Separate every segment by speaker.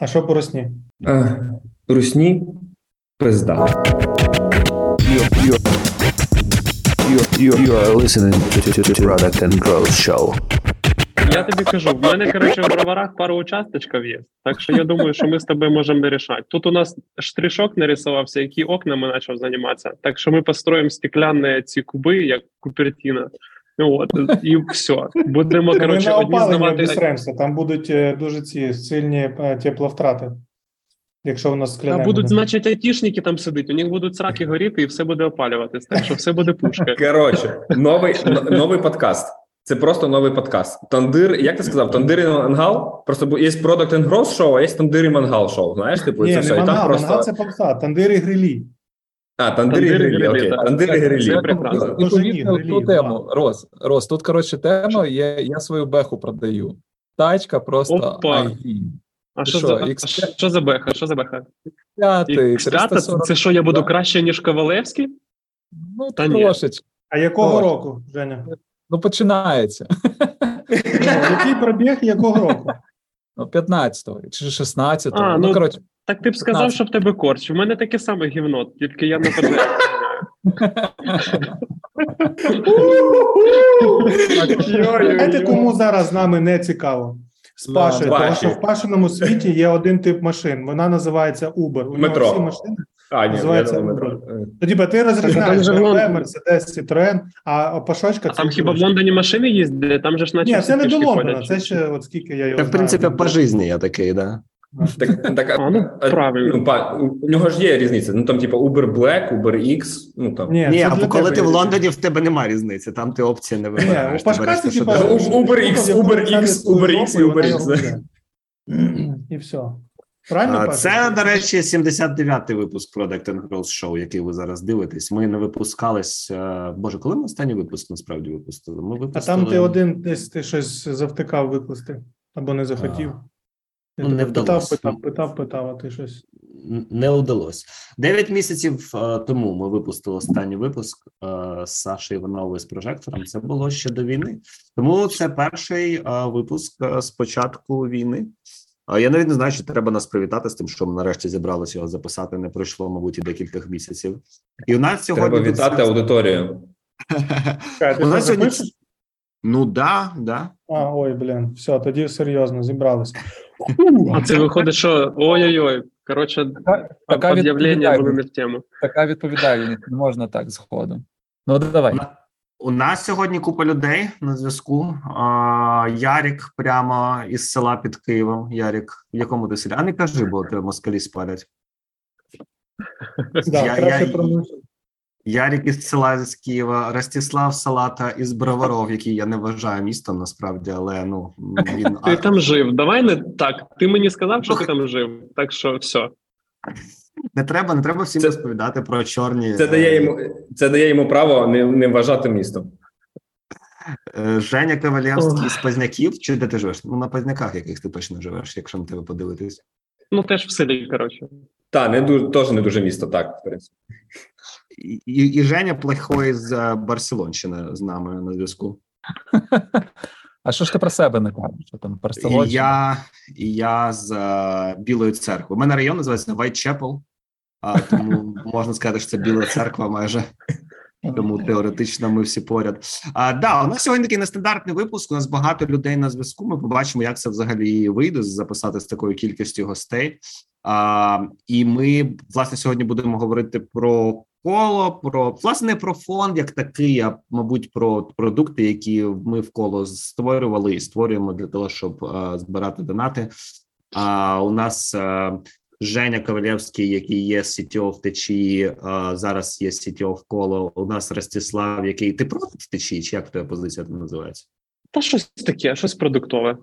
Speaker 1: А що по росні?
Speaker 2: Е, Русні пизда.
Speaker 3: You, you, you, you, you are listening to, to, to Product and Growth Show.
Speaker 4: Я тобі кажу, в мене, коротше, в броварах пару участочків є. Так що я думаю, що ми з тобою можемо вирішати. Тут у нас штришок нарисувався, які окнами почав займатися. Так що ми построїмо стекляні ці куби, як Купертіна. От, і все. Будемо, коротше, одні
Speaker 1: опалення
Speaker 4: здавати.
Speaker 1: там будуть е, дуже ці сильні е, тепловтрати. Якщо у нас
Speaker 4: А
Speaker 1: скляне.
Speaker 4: будуть, значить, айтішники там сидіти, у них будуть сраки горіти і все буде опалюватись. Так що все буде пушка.
Speaker 2: Коротше, новий, новий подкаст. Це просто новий подкаст. Тандир, як ти сказав, тандир і мангал? Просто є Product and Growth Show, а є тандир і мангал шоу. Знаєш, типу,
Speaker 1: Ні,
Speaker 2: це
Speaker 1: не
Speaker 2: все. І там
Speaker 1: мангал,
Speaker 2: просто.
Speaker 1: мангал це попса.
Speaker 2: А, Тандир і грилі,
Speaker 4: грилі,
Speaker 2: окей.
Speaker 4: так. тандири-грилі. прекрасно.
Speaker 5: Відповідно,
Speaker 1: грилі,
Speaker 5: ту
Speaker 1: два.
Speaker 5: тему, Рос, Рос, тут, коротше, тема, є, я свою беху продаю. Тачка просто
Speaker 4: Опа.
Speaker 5: ID.
Speaker 4: А що
Speaker 5: що,
Speaker 4: за
Speaker 5: X5?
Speaker 4: що за беха? Що за беха?
Speaker 5: П'ятий,
Speaker 4: X5? Це що я буду краще, ніж Ковалевський?
Speaker 5: Ну,
Speaker 4: Та ні.
Speaker 5: трошечки.
Speaker 1: А якого
Speaker 5: Ось.
Speaker 1: року, Женя?
Speaker 5: Ну, починається.
Speaker 1: Ну, Який пробіг якого року?
Speaker 5: Ну, 15-го чи 16-го.
Speaker 4: А,
Speaker 5: ну,
Speaker 4: ну,
Speaker 5: коротше,
Speaker 4: Так ти б сказав,
Speaker 5: 15.
Speaker 4: що в тебе корч. У мене таке саме гівно, тільки я не подаю.
Speaker 1: Знаєте, кому зараз з нами не цікаво? З Пашею, тому що в Пашиному світі є один тип машин. Вона називається Uber. У нього всі машини.
Speaker 2: А, ні,
Speaker 1: Називається Uber.
Speaker 2: метро.
Speaker 1: Тоді ти
Speaker 4: Так,
Speaker 1: розрізняєш
Speaker 4: там
Speaker 1: BMW, Mercedes, Citroen, а Пашочка
Speaker 4: А там
Speaker 1: це
Speaker 4: хіба в Лондоні машини їздять? Там же ж наче
Speaker 1: Ні, це не до Лондона, це ще от скільки я його
Speaker 6: Та, в принципі, по житті я такий, да.
Speaker 2: Так, так,
Speaker 4: А, ну, правильно.
Speaker 2: Ну, па, у у нього ж є різниця. Ну там, типу, Uber Black, Uber X, ну там.
Speaker 1: Ні,
Speaker 6: Ні, або коли
Speaker 1: тебе
Speaker 6: ти в Лондоні, в тебе немає різниці, там ти опції не
Speaker 1: Ні,
Speaker 6: вибираєш.
Speaker 1: у Пашка
Speaker 6: береш
Speaker 1: це
Speaker 6: те, що
Speaker 1: типа
Speaker 6: треба.
Speaker 2: У- Uber X, Uber X, Uber X і Uber X.
Speaker 1: І все. Правильно?
Speaker 6: Це, до речі, 79-й випуск Product and Growth Show, який ви зараз дивитесь. Ми не випускались. е, Боже, коли ми останній випуск насправді випустили? Ми
Speaker 1: А там ти один десь ти щось завтикав викласти або не захотів. Я
Speaker 6: Ну, не вдалося.
Speaker 1: питав, питав, питав, а ти щось.
Speaker 6: Не вдалося. Дев'ять місяців е, тому ми випустили останній випуск е, з Сашою Івановою з прожектором. Це було ще до війни. Тому це перший е, випуск з початку війни. Я навіть не знаю, чи треба нас привітати з тим, що ми нарешті зібралися його записати. Не пройшло, мабуть, і декілька місяців. І у нас сьогодні
Speaker 2: Треба вітати аудиторію.
Speaker 6: У нас сьогодні-? Ну да, да.
Speaker 1: А, ой, блін, все, тоді серйозно, зібралися.
Speaker 4: А це виходить, що ой-ой-ой. Коротше,
Speaker 5: така,
Speaker 4: об'явлення були не в тему.
Speaker 5: Така відповідальність, не можна так згодом. Ну, давай.
Speaker 6: У нас сьогодні купа людей на зв'язку. А, Ярік прямо із села під Києвом. Ярік, в якому ти селі? А не кажи, бо тебе москалі спалять.
Speaker 1: Да,
Speaker 6: Я-
Speaker 1: краще
Speaker 6: я-. Ярік із села з Києва, Ростислав Салата із Броваров, який я не вважаю містом насправді, але ну він
Speaker 4: Ти там жив. Давай не так. Ти мені сказав, що ти там жив. Так що все.
Speaker 6: не треба, не треба всім
Speaker 2: Це-
Speaker 6: розповідати про чорні.
Speaker 2: Це дає йому, це дає йому право не, не вважати містом.
Speaker 6: Е, Женя Кавалєвський з Позняків. Чи де ти живеш? Ну на Позняках, яких ти точно живеш, якщо на тебе подивитись.
Speaker 4: Ну теж в селі, коротше.
Speaker 2: Та, не дуже, теж не дуже місто, так, в принципі.
Speaker 6: І, і, Женя Плохой з е, Барселонщини з нами на зв'язку.
Speaker 5: А що ж ти про себе не кажеш? Що там
Speaker 6: я, я з е, Білої церкви. У мене район називається Whitechapel, а тому можна сказати, що це Біла церква майже. Тому теоретично ми всі поряд. А, да, у нас сьогодні такий нестандартний випуск. У нас багато людей на зв'язку. Ми побачимо, як це взагалі вийде записати з такою кількістю гостей. А, і ми власне сьогодні будемо говорити про коло, про власне про фонд як такий, а мабуть, про продукти, які ми в коло створювали і створюємо для того, щоб а, збирати донати. А у нас а, Женя Ковалєвський, який є CTO в течії, а, зараз є CTO в коло. У нас Ростислав, який ти проти в течії, чи як твоя позиція там називається?
Speaker 4: Та щось таке, щось продуктове.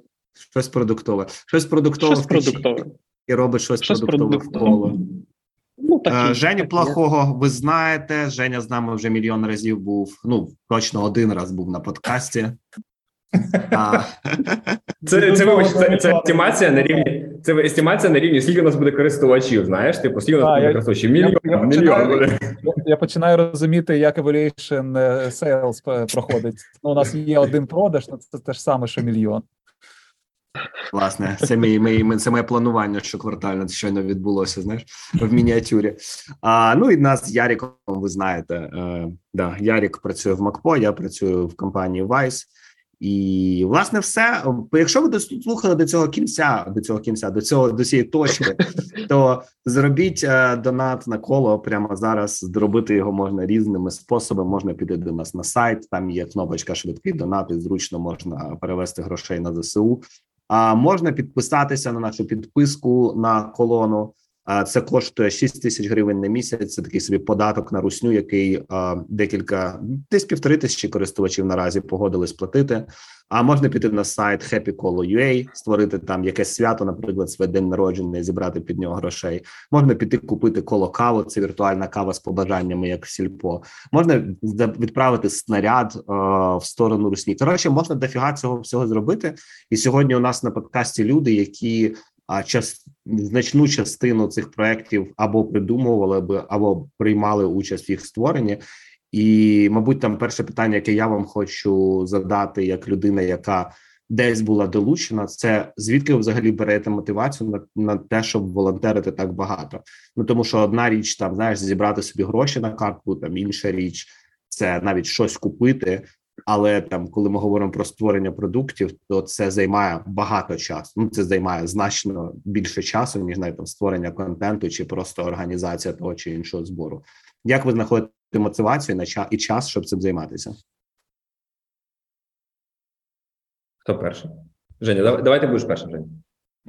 Speaker 6: Щось продуктове, щось продуктове
Speaker 4: Щось продуктове.
Speaker 6: і робить щось,
Speaker 4: Щось
Speaker 6: продуктове в коло.
Speaker 4: Ну,
Speaker 6: Е,
Speaker 4: такі,
Speaker 6: Женю
Speaker 4: такі.
Speaker 6: Плохого ви знаєте. Женя з нами вже мільйон разів був. Ну точно один раз був на подкасті. А,
Speaker 2: Це, це, вибач, це, це естимація на рівні. Це естимація на рівні, скільки у нас буде користувачів, знаєш? Типу, скільки у нас
Speaker 5: А,
Speaker 2: буде
Speaker 5: я-
Speaker 2: користувачів? Мільйон,
Speaker 5: я- я
Speaker 2: мільйон буде.
Speaker 5: Я, я починаю розуміти, як evaluation е, sales е, проходить. Ну, у нас є один продаж, ну це те ж саме, що мільйон.
Speaker 6: Власне, це мій, мій, мій- це моє планування щоквартально щойно відбулося, знаєш, в мініатюрі. А, ну і нас з Яріком, ви знаєте, е, да, Ярік працює в МакПо, я працюю в компанії Vice. І власне все. Якщо ви дослухали до цього кінця, до цього кінця, до цього до цієї точки, то зробіть е, донат на коло прямо зараз. Зробити його можна різними способами. Можна піти до нас на сайт. Там є кнопочка швидкий донат, і зручно можна перевести грошей на ЗСУ. А можна підписатися на нашу підписку на колону. А це коштує 6 тисяч гривень на місяць. Це такий собі податок на русню, який декілька десь півтори тисячі користувачів наразі погодились платити. А можна піти на сайт happycolo.ua, створити там якесь свято, наприклад, своє день народження, зібрати під нього грошей. Можна піти купити коло каву. Це віртуальна кава з побажаннями, як в сільпо. Можна відправити снаряд е, в сторону русні. Коротше, можна дофіга цього всього зробити. І сьогодні у нас на подкасті люди, які а час значну частину цих проєктів або придумували би, або приймали участь в їх створенні. І, мабуть, там перше питання, яке я вам хочу задати, як людина, яка десь була долучена, це звідки ви взагалі берете мотивацію на, на те, щоб волонтерити так багато? Ну тому що одна річ там знаєш, зібрати собі гроші на картку, там інша річ це навіть щось купити. Але там, коли ми говоримо про створення продуктів, то це займає багато часу. Ну це займає значно більше часу, ніж навіть там створення контенту чи просто організація того чи іншого збору. Як ви знаходите мотивацію на час і час, щоб цим займатися?
Speaker 2: Хто перший? Женя, давай, давай ти будеш першим, Женя.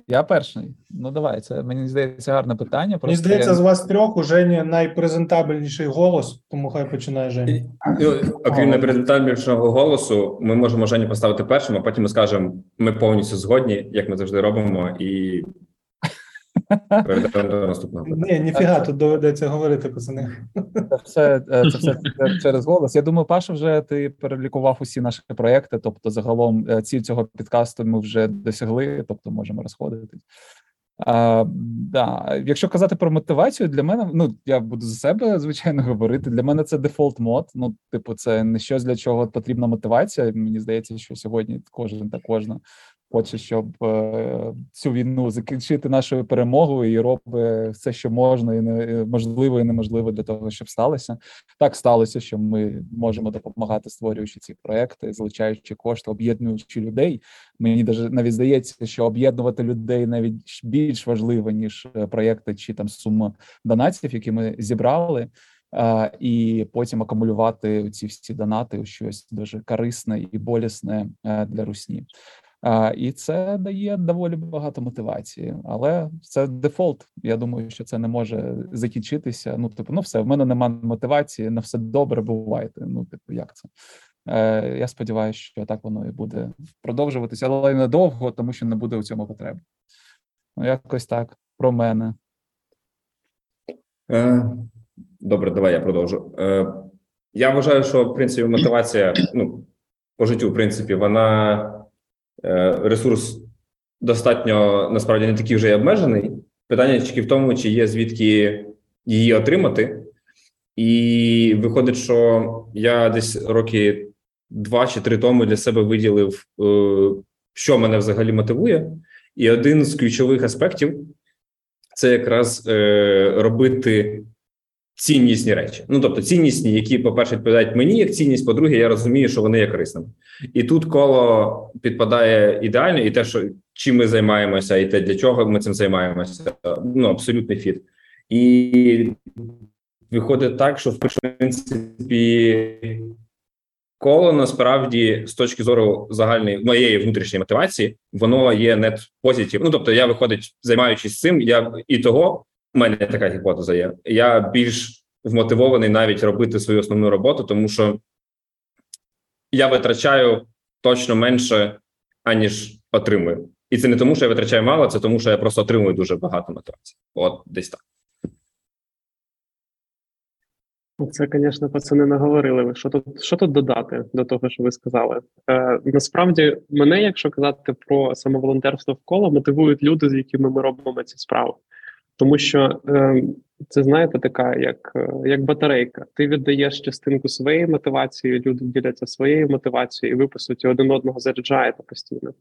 Speaker 5: Я перший. Ну давай, це мені здається гарне питання.
Speaker 1: Мені
Speaker 5: Просто
Speaker 1: здається,
Speaker 5: я-
Speaker 1: з вас трьох у Жені найпрезентабельніший голос, тому хай починає Женя.
Speaker 2: Ну, окрім найпрезентабельнішого голосу, ми можемо Жені поставити першим, а потім ми скажемо, ми повністю згодні, як ми завжди робимо, і наступного.
Speaker 1: Ні, ніфіга, тут доведеться говорити, пацани.
Speaker 5: Це все, е, це все через голос. Я думаю, Паша, вже ти перелікував усі наші проекти. Тобто, загалом е, ціль цього підкасту ми вже досягли, тобто можемо розходитись. А, да. Якщо казати про мотивацію, для мене ну я буду за себе звичайно говорити. Для мене це дефолт мод. Ну, типу, це не щось для чого потрібна мотивація. Мені здається, що сьогодні кожен та кожна хоче, щоб е, цю війну закінчити нашою перемогою і робить все, що можна, і не можливо, і неможливо для того, щоб сталося. Так сталося, що ми можемо допомагати, створюючи ці проекти, залучаючи кошти, об'єднуючи людей. Мені навіть здається, що об'єднувати людей навіть більш важливо ніж е, проекти чи там сума донатів, які ми зібрали. А, і потім акумулювати ці всі донати у щось дуже корисне і болісне е, для русні. А, і це дає доволі багато мотивації, але це дефолт. Я думаю, що це не може закінчитися. Ну, типу, ну все, в мене немає мотивації, на все добре, бувайте. Ну, типу, як це? Е, я сподіваюся, що так воно і буде продовжуватися, але недовго, тому що не буде у цьому потреби. Ну, якось так про мене.
Speaker 2: Е, Добре, давай я продовжу. Е, Я вважаю, що в принципі мотивація ну, по життю, в принципі, вона е, ресурс достатньо насправді не такий вже й обмежений. Питання тільки в тому, чи є звідки її отримати. І виходить, що я десь роки два чи три тому для себе виділив, е, що мене взагалі мотивує. І один з ключових аспектів це якраз е, робити ціннісні речі. Ну тобто, ціннісні, які, по-перше, відповідають мені як цінність, по-друге, я розумію, що вони є корисними. І тут коло підпадає ідеально, і те, що чим ми займаємося, і те, для чого ми цим займаємося, ну абсолютний фіт. І виходить так, що в принципі коло насправді з точки зору загальної моєї внутрішньої мотивації, воно є net позитив. Ну тобто, я виходить, займаючись цим, я і того у мене така гіпотеза є. Я більш вмотивований навіть робити свою основну роботу, тому що я витрачаю точно менше, аніж отримую. І це не тому, що я витрачаю мало, це тому, що я просто отримую дуже багато мотивації. От десь так.
Speaker 4: Це, звісно, пацани наговорили. Що тут, що тут додати до того, що ви сказали? Е, насправді, мене, якщо казати про самоволонтерство в коло, мотивують люди, з якими ми робимо ці справи. Тому що е, це знаєте, така як, е, як батарейка. Ти віддаєш частинку своєї мотивації, люди діляться своєю мотивацією, і ви по суті один одного заряджаєте постійно.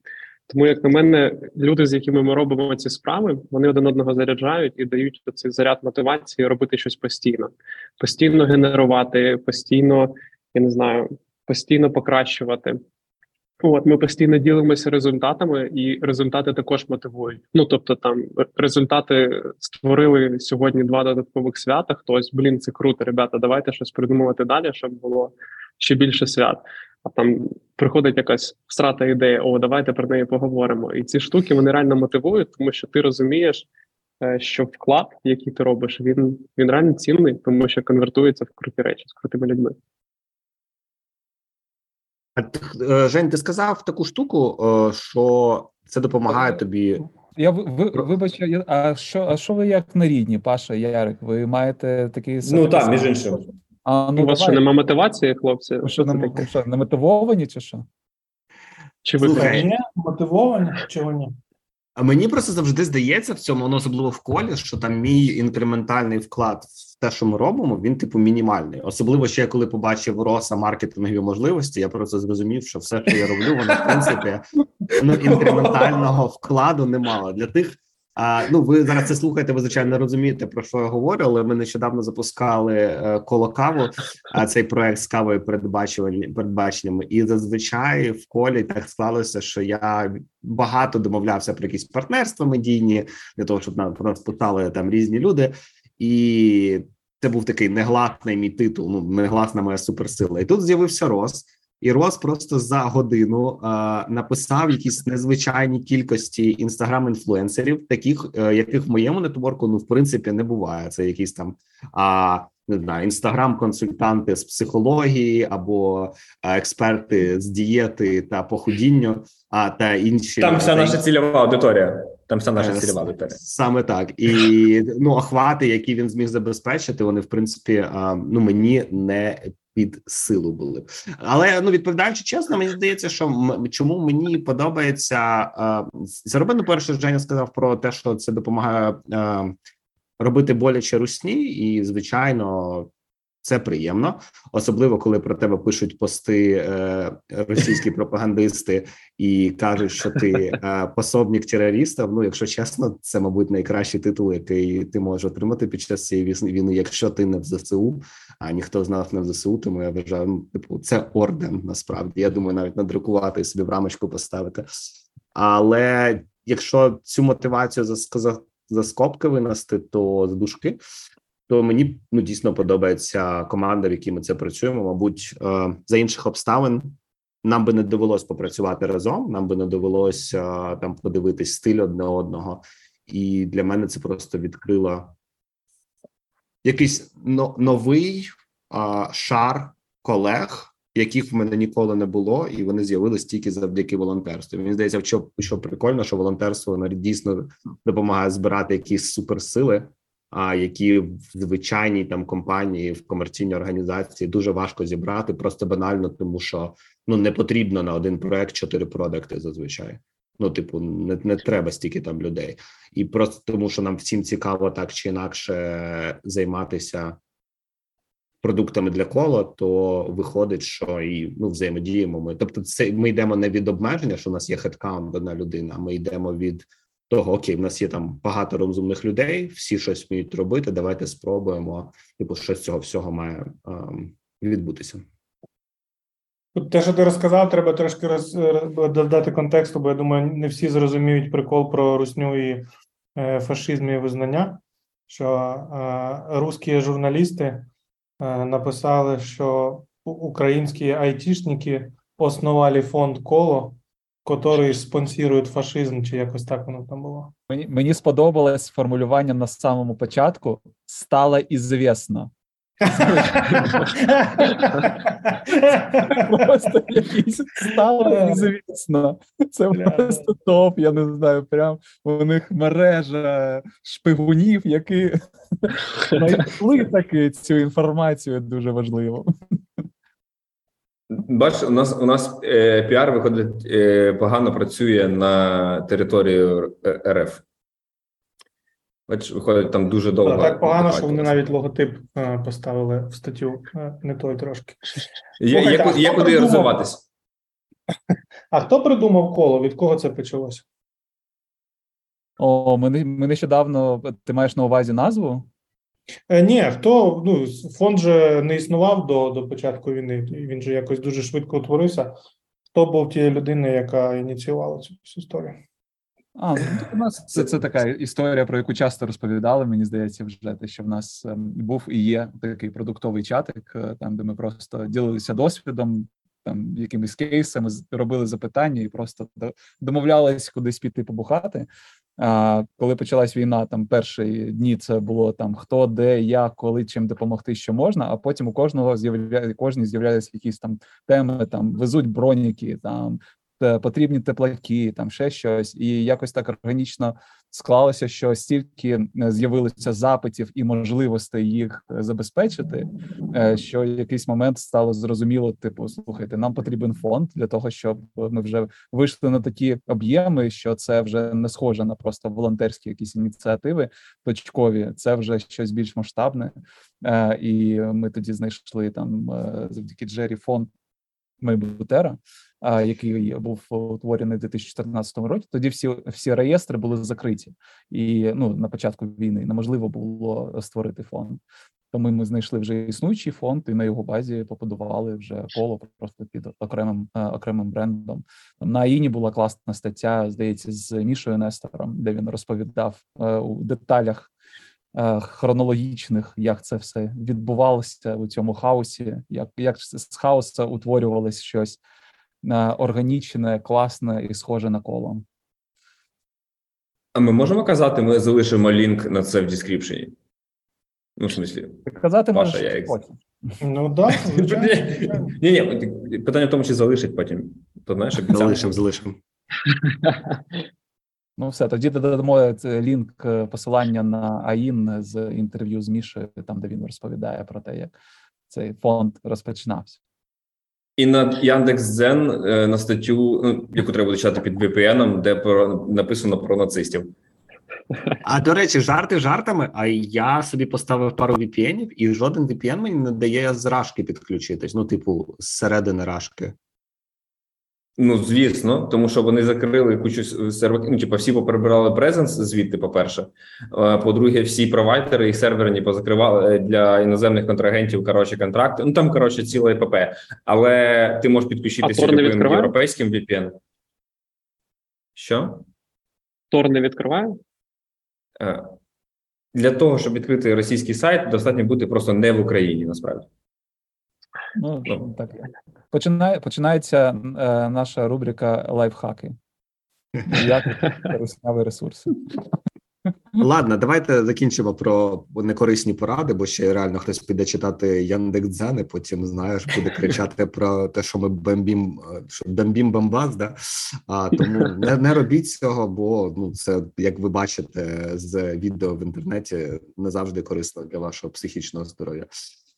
Speaker 4: Тому, як на мене, люди, з якими ми робимо ці справи, вони один одного заряджають і дають цей заряд мотивації робити щось постійно, постійно генерувати, постійно, я не знаю, постійно покращувати. От ми постійно ділимося результатами, і результати також мотивують. Ну тобто, там результати створили сьогодні два додаткових свята. Хтось блін, це круто, ребята. Давайте щось придумувати далі, щоб було ще більше свят. А там приходить якась всрата ідея: о, давайте про неї поговоримо. І ці штуки вони реально мотивують, тому що ти розумієш, е, що вклад, який ти робиш, він він реально цінний, тому що конвертується в круті речі з крутими людьми.
Speaker 6: А е, Жень, ти сказав таку штуку, е, що це допомагає тобі.
Speaker 5: Я ви, ви, вибач, а що, а що ви як на рідні, Паша, Ярик? Ви маєте такий
Speaker 2: Ну так, між іншим.
Speaker 5: А, ну,
Speaker 4: У вас що нема мотивації, хлопці?
Speaker 5: Ви
Speaker 4: Що
Speaker 5: що, не, що, не мотивовані чи що?
Speaker 4: Чи ви
Speaker 6: Слухай,
Speaker 1: мотивовані, чи ні?
Speaker 6: А мені просто завжди здається в цьому, воно особливо в колі, що там мій інкрементальний вклад в те, що ми робимо, він типу мінімальний. Особливо ще коли побачив роса маркетингові можливості, я просто зрозумів, що все, що я роблю, воно в принципі ну інкрементального вкладу немало для тих. А ну ви зараз це слухаєте, ви звичайно розумієте про що я говорю, але ми нещодавно запускали е, коло каву, а цей проект з кавою передбаченнями. І зазвичай в колі так склалося, що я багато домовлявся про якісь партнерства медійні для того, щоб нам про нас питали там різні люди, і це був такий негласний мій титул. Ну негласна моя суперсила. І тут з'явився Рос. І Рос просто за годину е, написав якісь незвичайні кількості інстаграм-інфлюенсерів, таких е, яких в моєму нетворку ну в принципі не буває. Це якісь там а не знаю, інстаграм-консультанти з психології або е, експерти з дієти та похудінню, а та інші
Speaker 2: Там вся наша цільова аудиторія. Там вся наша
Speaker 6: Е,
Speaker 2: цільова аудиторія.
Speaker 6: Саме так, і ну охвати, які він зміг забезпечити, вони в принципі ну мені не під силу були. Але ну відповідаючи чесно, мені здається, що м- чому мені подобається а, заробити. Перше Женя сказав про те, що це допомагає а, робити боляче русні, і звичайно. Це приємно, особливо коли про тебе пишуть пости е, російські пропагандисти і кажуть, що ти е, пособник терористів. Ну, якщо чесно, це мабуть найкращий титул, який ти можеш отримати під час цієї війни, якщо ти не в ЗСУ, а ніхто з нас не в ЗСУ. Тому я вважаю, ну, типу, це орден. Насправді я думаю, навіть надрукувати собі в рамочку поставити. Але якщо цю мотивацію за, скобки винести, то з дужки, то мені ну дійсно подобається команда, в якій ми це працюємо. Мабуть, е, за інших обставин нам би не довелось попрацювати разом. Нам би не довелось е, там подивитись стиль одне одного, і для мене це просто відкрило якийсь но, новий е, шар колег, яких в мене ніколи не було, і вони з'явились тільки завдяки волонтерству. Мені здається, що, що прикольно, що волонтерство воно дійсно допомагає збирати якісь суперсили. А які в звичайній там компанії в комерційній організації дуже важко зібрати, просто банально, тому що ну не потрібно на один проект чотири продукти зазвичай. Ну, типу, не, не треба стільки там людей, і просто тому, що нам всім цікаво так чи інакше займатися продуктами для кола, то виходить, що і ну взаємодіємо ми. Тобто, це ми йдемо не від обмеження, що у нас є headcount одна людина. Ми йдемо від того, окей, в нас є там багато розумних людей, всі щось вміють робити. Давайте спробуємо. Типу, що з цього всього має ем, відбутися.
Speaker 1: Те, що ти розказав, треба трошки роз, роз- додати контексту, бо я думаю, не всі зрозуміють прикол про русню і е, фашизм і визнання, що е, русські журналісти е, написали, що українські айтішники основали фонд Коло, який спонсорує фашизм, чи якось так воно там було.
Speaker 5: Мені, мені сподобалось формулювання на самому початку стало ізвісно. Просто якийсь стало ізвісно. Це просто топ. Я не знаю. Прям у них мережа шпигунів, які знайшли таки цю інформацію дуже важливо.
Speaker 2: Бач, у нас у нас е, піар виходить е, погано працює на територію РФ. Бачиш, виходить там дуже довго.
Speaker 1: Так погано, що вони навіть логотип е, поставили в статтю е, не той трошки.
Speaker 2: Є, є,
Speaker 1: Слухайте, а
Speaker 2: є куди
Speaker 1: придумав?
Speaker 2: розвиватись.
Speaker 1: А хто придумав коло? Від кого це почалося?
Speaker 5: О, ми, ми нещодавно. Ти маєш на увазі назву?
Speaker 1: Е, ні, хто ну фонд же не існував до, до початку війни. Він же якось дуже швидко утворився. Хто був тією людиною, яка ініціювала цю всю історію?
Speaker 5: А, ну, у нас це, це така історія, про яку часто розповідали. Мені здається, вже те, що в нас ем, був і є такий продуктовий чатик, е, там де ми просто ділилися досвідом, там якимись кейсами, робили запитання і просто домовлялись кудись піти побухати. А коли почалась війна, там перші дні це було там хто, де, як, коли, чим допомогти, що можна. А потім у кожного з'являє кожній з'являлися якісь там теми, там везуть броніки, там потрібні теплаки, там ще щось, і якось так органічно склалося, що стільки е, з'явилося запитів і можливостей їх е, забезпечити, е, що в якийсь момент стало зрозуміло: типу, слухайте, нам потрібен фонд для того, щоб ми вже вийшли на такі об'єми, що це вже не схоже на просто волонтерські якісь ініціативи точкові, це вже щось більш масштабне. Е, І ми тоді знайшли там е, завдяки Джері фонд Мейбутера, а, який був утворений у 2014 році. Тоді всі всі реєстри були закриті, і ну на початку війни неможливо було створити фонд. Тому ми знайшли вже існуючий фонд, і на його базі побудували вже коло просто під окремим е, окремим брендом. На Аїні була класна стаття, здається, з Мішою Нестором, де він розповідав е, у деталях е, хронологічних, як це все відбувалося у цьому хаосі, як, як з хаоса утворювалось щось органічне, класне і схоже на коло.
Speaker 2: А ми можемо казати, ми залишимо лінк на це в дескріпшені. Ну, в смислі,
Speaker 5: Казати
Speaker 2: Паша,
Speaker 5: можеш
Speaker 2: я
Speaker 5: потім.
Speaker 1: Ну да,
Speaker 2: ні, ні, питання в тому, чи залишить потім. То знаєш.
Speaker 6: Залишимо, залишимо.
Speaker 5: Ну, все, тоді додамо лінк е, посилання на АІН з інтерв'ю з Мішою, там де він розповідає про те, як цей фонд розпочинався.
Speaker 2: І на Яндекс.Дзен е, на статтю, ну, яку треба читати під VPN, де про написано про нацистів.
Speaker 6: А до речі, жарти жартами. А я собі поставив пару VPN-ів, і жоден VPN мені не дає з рашки підключитись. Ну, типу, зсередини рашки.
Speaker 2: Ну, звісно, тому що вони закрили кучу серверів. Ну, типу, всі поперебирали презенс звідти, по-перше. Е, По-друге, всі провайдери і серверні позакривали для іноземних контрагентів. Коротше, контракти. Ну там коротше ціла ЕПП. Але ти можеш підключитися любим європейським VPN. Що?
Speaker 4: Тор не відкриває?
Speaker 2: Е, Для того, щоб відкрити російський сайт, достатньо бути просто не в Україні, насправді.
Speaker 5: Ну
Speaker 2: Ну.
Speaker 5: так починає починається е, наша рубрика лайфхаки. Як користували ресурси.
Speaker 6: Ладно, давайте закінчимо про некорисні поради, бо ще реально хтось піде читати Яндекс.Дзен, і потім знаєш, буде кричати про те, що ми бомбім, е, що бомбім бомбас, да? А тому не, не робіть цього, бо ну це як ви бачите з відео в інтернеті, не завжди корисно для вашого психічного здоров'я.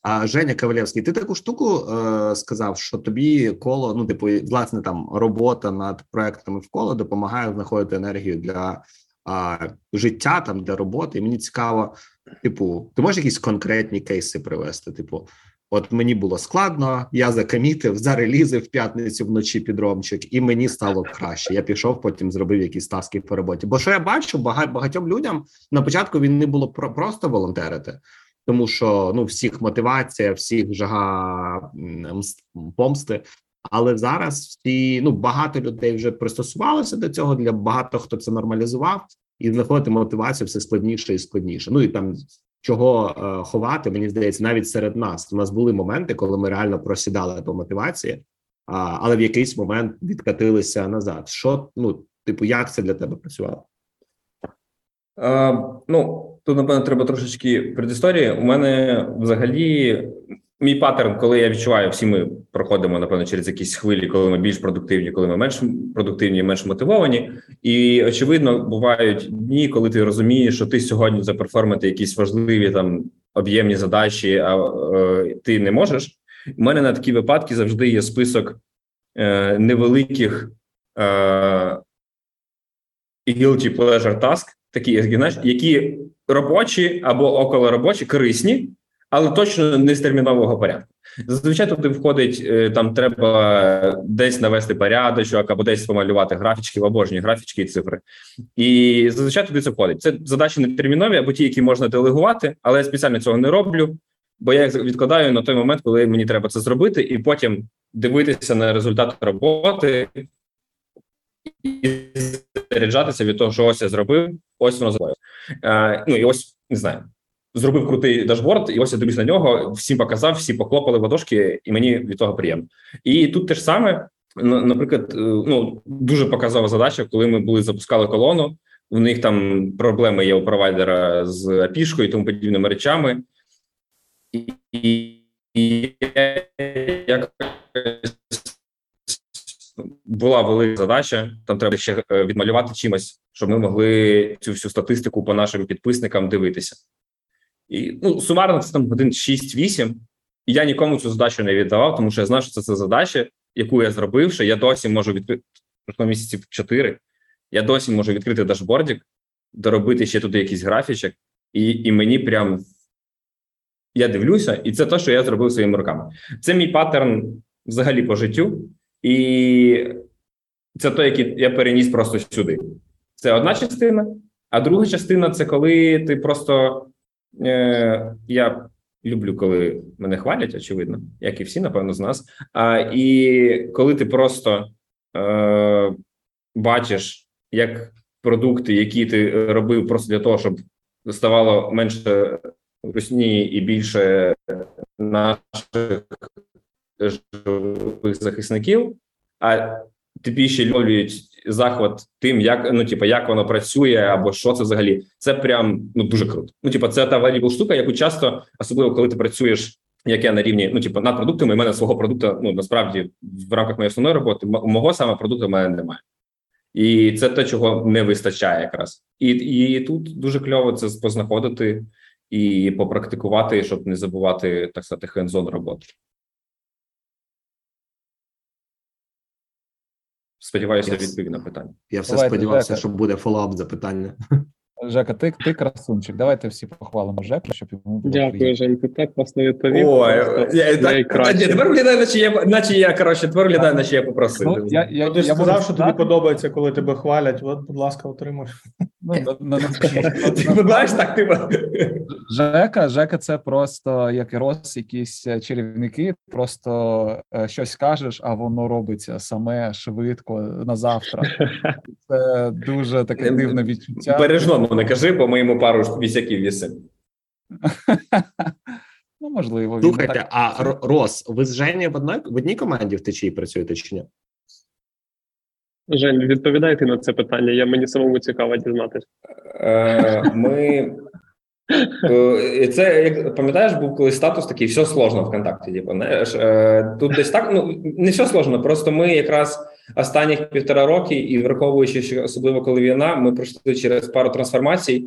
Speaker 6: А Женя Кавалєвський, ти таку штуку е, сказав, що тобі коло, ну типу, власне, там робота над проектами в коло допомагає знаходити енергію для а, життя там для роботи. І мені цікаво, типу, ти можеш якісь конкретні кейси привести? Типу, от мені було складно, я закамітив, зарелізив в п'ятницю вночі під ромчик, і мені стало краще. Я пішов, потім зробив якісь таски по роботі. Бо що я бачу, багатьом людям на початку війни було про- просто волонтерити. Тому що ну всіх мотивація, всіх жага помсти. Але зараз всі ну багато людей вже пристосувалося до цього. Для багато хто це нормалізував, і знаходити мотивацію все складніше і складніше. Ну і там чого е, ховати, мені здається, навіть серед нас у нас були моменти, коли ми реально просідали по мотивації, а, але в якийсь момент відкатилися назад. Що ну, типу, як це для тебе працювало?
Speaker 2: Е, ну, тут, напевно, треба трошечки предісторії. У мене взагалі мій паттерн, коли я відчуваю, всі ми проходимо, напевно, через якісь хвилі, коли ми більш продуктивні, коли ми менш продуктивні, менш мотивовані. І очевидно, бувають дні, коли ти розумієш, що ти сьогодні заперформити якісь важливі там об'ємні задачі, а е, ти не можеш. У мене на такі випадки завжди є список е, невеликих. Е, guilty pleasure task, такі, знаєш, які робочі або околоробочі, корисні, але точно не з термінового порядку. Зазвичай туди входить е, там треба десь навести порядочок або десь помалювати графічки, обожнюю графічки і цифри. І зазвичай туди це входить. Це задачі не термінові або ті, які можна делегувати, але я спеціально цього не роблю, бо я їх відкладаю на той момент, коли мені треба це зробити, і потім дивитися на результат роботи і заряджатися від того, що ось я зробив, ось воно зробив. Е, ну і ось не знаю. Зробив крутий дашборд, і ось я дивлюсь на нього, всім показав, всі поклопали в ладошки, і мені від того приємно. І тут те ж саме, наприклад, е, ну дуже показова задача, коли ми були запускали колону. У них там проблеми є у провайдера з API-шкою і тому подібними речами. І, і, і якось була велика задача. Там треба ще е, відмалювати чимось, щоб ми могли цю всю статистику по нашим підписникам дивитися. І ну, сумарно це там годин 6-8. І я нікому цю задачу не віддавав, тому що я знав, що це, це задача, яку я зробив, що я досі можу відкрити пройшло місяців 4, Я досі можу відкрити дашбордик, доробити ще туди якийсь графічок, і, і мені прям я дивлюся, і це те, що я зробив своїми руками. Це мій паттерн взагалі по життю, і це той, який я переніс просто сюди. Це одна частина, а друга частина це коли ти просто е, я люблю, коли мене хвалять, очевидно, як і всі, напевно, з нас. А, І коли ти просто е, бачиш, як продукти, які ти робив просто для того, щоб ставало менше русні і більше наших живих захисників, а тобі ще ловлюють захват тим, як ну, типу, як воно працює, або що це взагалі. Це прям ну дуже круто. Ну, типу, це та valuable штука, яку часто, особливо коли ти працюєш. Як я на рівні, ну типу, над продуктами, у мене свого продукту, ну насправді в рамках моєї основної роботи, мого саме продукту в мене немає. І це те, чого не вистачає якраз. І, і тут дуже кльово це познаходити і попрактикувати, щоб не забувати так сказати, хендзон роботи. Сподіваюся, відповів на питання.
Speaker 6: Я все
Speaker 5: Давайте,
Speaker 6: сподівався,
Speaker 5: Жека.
Speaker 6: що буде фоллоуап запитання.
Speaker 5: Жека, ти, ти красунчик. Давайте всі похвалимо Жеку, щоб йому було
Speaker 4: Дякую,
Speaker 5: приємно.
Speaker 4: Так класно відповів.
Speaker 2: Ой,
Speaker 4: Просто
Speaker 2: я, так, ні, тепер виглядає, наче я, наче я, коротше, тепер виглядає, наче я попросив.
Speaker 5: Ну, я, я,
Speaker 1: ти ж
Speaker 5: я можу
Speaker 1: сказав, що тобі подобається, коли тебе хвалять. От, будь ласка, отримуй.
Speaker 5: ну, на- на- на-
Speaker 2: Ти знаєш, так, типу.
Speaker 5: Жека, Жека, це просто як і Рос, якісь е, чарівники. Просто е, щось кажеш, а воно робиться саме швидко на завтра. Це дуже таке дивне відчуття.
Speaker 2: Бережному не кажи, бо ми йому пару вісяків вісимо.
Speaker 5: Ну, можливо,
Speaker 6: Слухайте,
Speaker 5: так-
Speaker 6: а Рос, ви з Жені в одній, в одній команді в течії працюєте чи ні?
Speaker 4: Жень, відповідайте на це питання. Я мені самому цікаво дізнатися.
Speaker 2: Е, Ми Е, Це як пам'ятаєш, був колись статус такий, все сложно ВКонтакті. Типу, знаєш, Е, тут десь так. Ну не все сложно. Просто ми якраз останніх півтора роки, і враховуючи, що особливо коли війна, ми пройшли через пару трансформацій,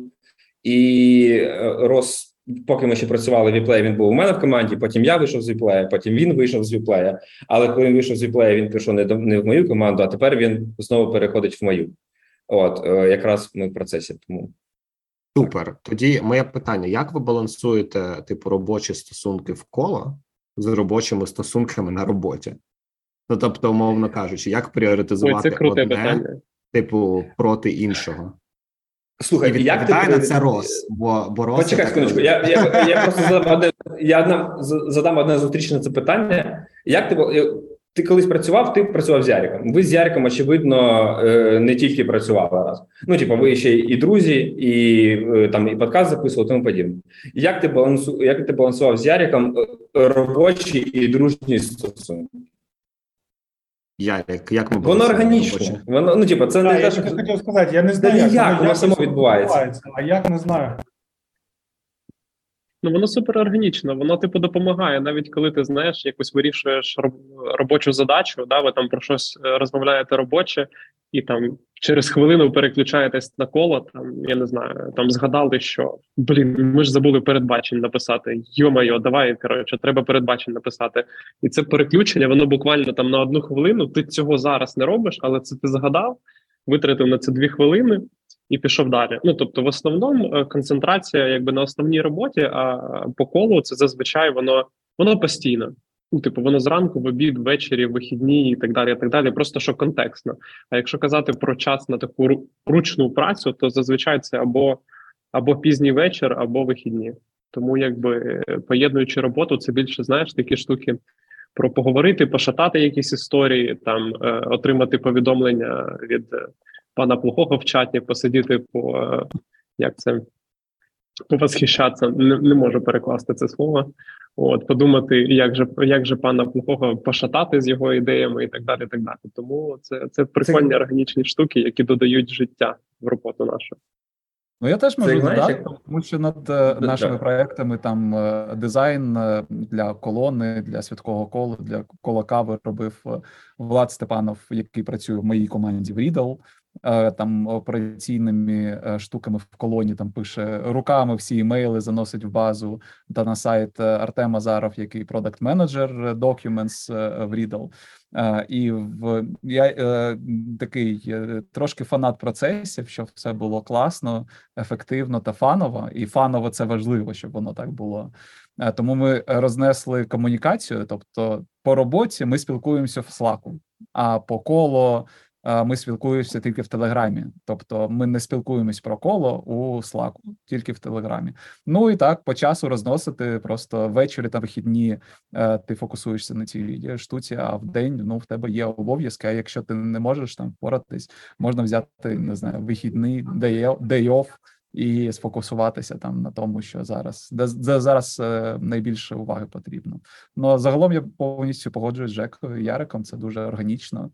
Speaker 2: і е, рос. Поки ми ще працювали в Віплеї, він був у мене в команді. Потім я вийшов з Віплея, потім він вийшов з Віплея. Але коли він вийшов з Віплея, він прийшов не до не в мою команду, а тепер він знову переходить в мою. От якраз ми в процесі. Тому
Speaker 6: Супер. Тоді моє питання: як ви балансуєте типу робочі стосунки в коло з робочими стосунками на роботі? Ну тобто, умовно кажучи, як
Speaker 4: Ой,
Speaker 6: пріоритизувати
Speaker 4: це круте
Speaker 6: одне,
Speaker 4: питання.
Speaker 6: типу, проти іншого? І
Speaker 2: слухай, як ти
Speaker 6: на це Рос, бо, бо
Speaker 2: Почекай секундочку. Я, я, я просто задам одне, я задам одне зустрічне це питання. Як ти ти колись працював? Ти працював з Яриком. Ви з Яриком, очевидно, е, не тільки працювали разом. Ну, типу, ви ще і друзі, і е, там і подкаст записували, тому подібне. Як ти балансу, як ти балансував з Яриком е, робочі і дружні стосунки?
Speaker 6: Ярик, як ми
Speaker 2: Воно органічно.
Speaker 6: робочі?
Speaker 2: Воно ну, типу, це
Speaker 1: Так,
Speaker 2: не
Speaker 1: я
Speaker 2: те, що
Speaker 1: хотів сказати, я не знаю,
Speaker 2: ніяк,
Speaker 1: як,
Speaker 2: воно
Speaker 1: якось
Speaker 2: само відбувається.
Speaker 1: А як не знаю.
Speaker 4: Ну воно супер органічно, воно типу допомагає, навіть коли ти знаєш, якось вирішуєш робочу задачу, да, ви там про щось е, розмовляєте робоче, і там через хвилину переключаєтесь на коло. Там я не знаю, там згадали, що блін, ми ж забули передбачень написати. Йо-майо, давай коротше, треба передбачень написати. І це переключення, воно буквально там на одну хвилину. Ти цього зараз не робиш, але це ти згадав, витратив на це дві хвилини. І пішов далі. Ну тобто, в основному е, концентрація якби на основній роботі, а по колу це зазвичай воно воно постійно. Ну, типу, воно зранку, в обід, ввечері, в вихідні і так далі. і так далі. Просто що контекстно. А якщо казати про час на таку ручну працю, то зазвичай це або, або пізній вечір, або вихідні. Тому, якби поєднуючи роботу, це більше знаєш такі штуки про поговорити, пошатати якісь історії, там е, отримати повідомлення від пана плохого в чаті, посидіти по е, як це повосхищатися, не, не можу перекласти це слово. От подумати, як же як же пана плохого пошатати з його ідеями і так далі. і так далі. Тому це, це прикольні органічні штуки, які додають життя в роботу нашу.
Speaker 5: Ну, я теж можу додати,
Speaker 2: як-
Speaker 5: тому що над е, нашими
Speaker 2: да.
Speaker 5: проектами там е, дизайн для колони, для святкового кола, для кола кави робив Влад Степанов, який працює в моїй команді в Readdle. Е, Там операційними е, штуками в колоні там пише руками всі імейли, заносить в базу та на сайт е, Артем Азаров, який product manager Documents в Readdle. І в я такий трошки фанат процесів, щоб все було класно, ефективно та фаново. І фаново це важливо, щоб воно так було. Тому ми рознесли комунікацію. Тобто, по роботі ми спілкуємося в Slack, а по коло ми спілкуємося тільки в Телеграмі. Тобто, ми не спілкуємось про коло у Slack, тільки в Телеграмі. Ну і так по часу розносити просто ввечері та вихідні е, ти фокусуєшся на цій штуці, а в день ну в тебе є обов'язки. А якщо ти не можеш там впоратись, можна взяти не знаю вихідний day, day off і сфокусуватися там на тому, що зараз де, де зараз е, найбільше уваги потрібно. Ну загалом я повністю погоджуюсь з Жекою Яриком. Це дуже органічно.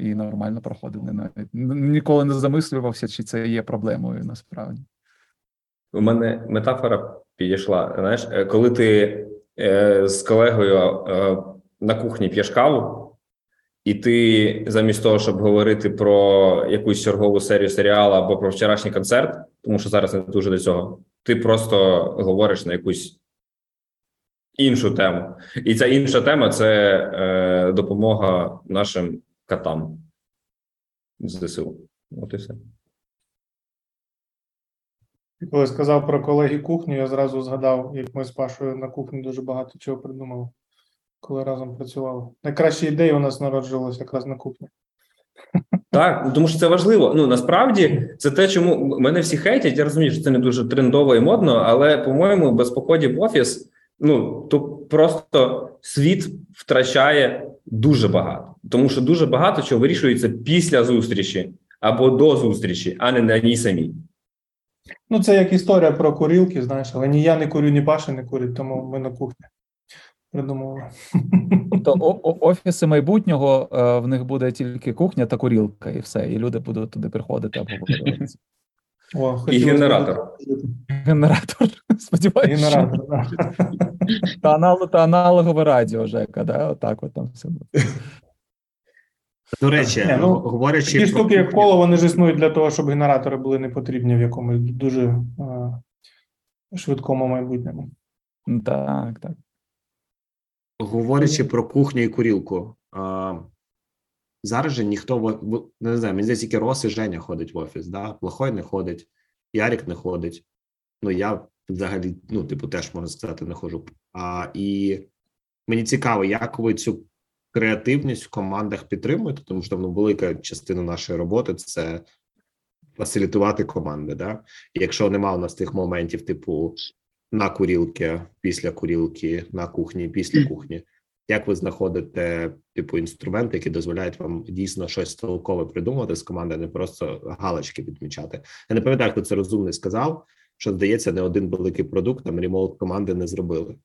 Speaker 5: І нормально проходить. Не навіть ніколи не замислювався, чи це є проблемою насправді.
Speaker 2: У мене метафора підійшла. Знаєш, е, коли ти е, з колегою е, на кухні п'єш каву, і ти замість того, щоб говорити про якусь чергову серію серіалу або про вчорашній концерт, тому що зараз не дуже до цього, ти просто говориш на якусь іншу тему. І ця інша тема це е, допомога нашим катам з ЗСУ. От і все.
Speaker 1: Коли сказав про колеги кухню, я зразу згадав, як ми з Пашою на кухні дуже багато чого придумали, коли разом працювали. Найкращі ідеї у нас народжувалися якраз на кухні.
Speaker 2: Так, ну, тому що це важливо. Ну насправді це те, чому мене всі хейтять. Я розумію, що це не дуже трендово і модно, але по-моєму, без походів в офіс, ну то просто світ втрачає дуже багато, тому що дуже багато чого вирішується після зустрічі або до зустрічі, а не на ній самій.
Speaker 1: Ну, це як історія про курілки, знаєш, але ні я не курю, ні Паша не курить, тому ми на кухні придумали.
Speaker 5: Тобто о- о- офіси майбутнього е, в них буде тільки кухня та курілка, і все. І люди будуть туди приходити або обговорювати.
Speaker 1: О,
Speaker 2: І генератор.
Speaker 5: Генератор. Сподіваюся.
Speaker 1: Генератор, да.
Speaker 5: Та, анал, та аналогове радіо, Жека, да? Отак от там все буде.
Speaker 6: До речі,
Speaker 1: Ні, ну,
Speaker 6: говорячи
Speaker 1: Такі
Speaker 6: про
Speaker 1: штуки, як коло, вони ж існують для того, щоб генератори були не потрібні в якомусь дуже е, швидкому майбутньому.
Speaker 5: Так, так.
Speaker 6: Говорячи про кухню і курілку, а, зараз же ніхто не знаю, мені здається, тільки Рос і Женя ходить в офіс, да? Плохой не ходить, Ярик не ходить. Ну, я взагалі, ну, типу, теж можна сказати, не ходжу. А, і мені цікаво, як ви цю креативність в командах підтримуєте, тому що ну, велика частина нашої роботи це фасилітувати команди. Да? І якщо нема у нас тих моментів, типу, на курілки, після курілки, на кухні, після кухні. Як ви знаходите типу інструменти, які дозволяють вам дійсно щось толкове придумати з команди, а не просто галочки відмічати? Я не пам'ятаю, хто це розумний сказав, що здається, не один великий продукт там ремоут команди не зробили.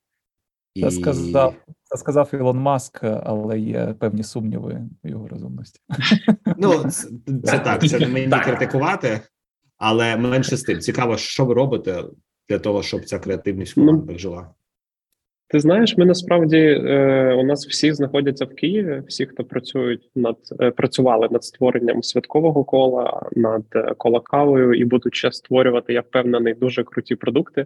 Speaker 5: Це сказав, це сказав Ілон Маск, але є певні сумніви в його розумності.
Speaker 6: Ну, це, це так, це не мені критикувати, але менше з тим. Цікаво, що ви робите для того, щоб ця креативність в
Speaker 4: Ну,
Speaker 6: командах жила.
Speaker 4: Ти знаєш, ми насправді е, у нас всі знаходяться в Києві. Всі, хто працюють над е, працювали над створенням святкового кола, над е, кола кавою і будуть ще створювати, я впевнений, дуже круті продукти.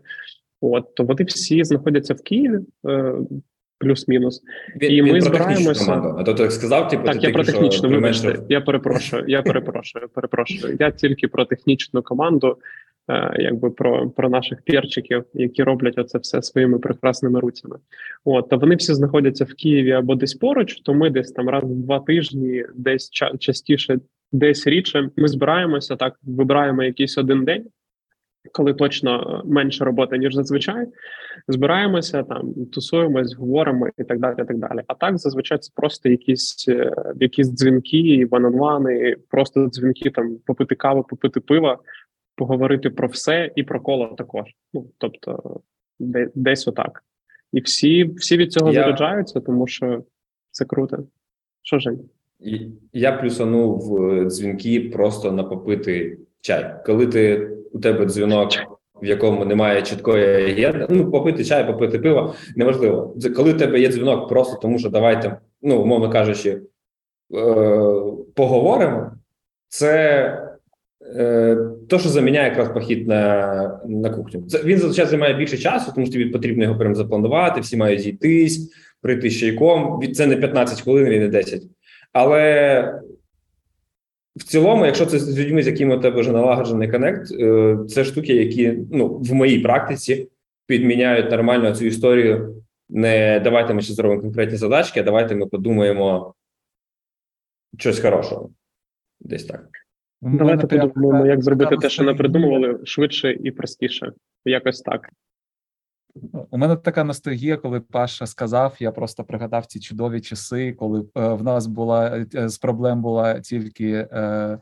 Speaker 4: От то вони всі знаходяться в Києві. Е, плюс-мінус.
Speaker 2: Він,
Speaker 4: І
Speaker 2: він
Speaker 4: ми
Speaker 2: про
Speaker 4: збираємося-
Speaker 2: А то ти сказав, типу,
Speaker 4: Так,
Speaker 2: ти
Speaker 4: я про технічну, вибачте, я перепрошую, я перепрошую, перепрошую. Я тільки про технічну команду, якби про, про наших перчиків, які роблять оце все своїми прекрасними руцями. От, та вони всі знаходяться в Києві або десь поруч, то ми десь там раз в два тижні, десь ча- частіше, десь рідше. Ми збираємося так, вибираємо якийсь один день. Коли точно е, менше роботи, ніж зазвичай, збираємося там, тусуємось, говоримо і так далі. і так далі. А так зазвичай це просто якісь, е, якісь дзвінки, ван-он-вани, просто дзвінки там попити каву, попити пива, поговорити про все і про коло також. Ну тобто, десь отак. І всі, всі від цього
Speaker 2: Я-
Speaker 4: заряджаються, тому що це круто. Що Жень?
Speaker 2: Я плюсанув е, дзвінки просто на попити чай. Коли ти у тебе дзвінок, в якому немає чіткої агенди, ну попити чай, попити пиво, неважливо. Коли у тебе є дзвінок, просто тому що давайте, ну умовно кажучи, е, поговоримо. Це то, що заміняє якраз похід на, на кухню. Він зазвичай займає більше часу, тому що тобі потрібно його прям запланувати, всі мають зійтись, прийти з чайком. Це не 15 хвилин і не 10. Але в цілому, якщо це з людьми, з якими у тебе вже налагоджений connect, е, це штуки, які ну в моїй практиці підміняють нормально цю історію. Не давайте ми ще зробимо конкретні задачки, а давайте ми подумаємо щось хорошого. Десь так.
Speaker 4: Давайте подумаємо, як зробити те, що не придумували, швидше і простіше. Якось так.
Speaker 5: У мене така ностальгія, коли Паша сказав, я просто пригадав ці чудові часи, коли е, в нас була е, з проблем була тільки е,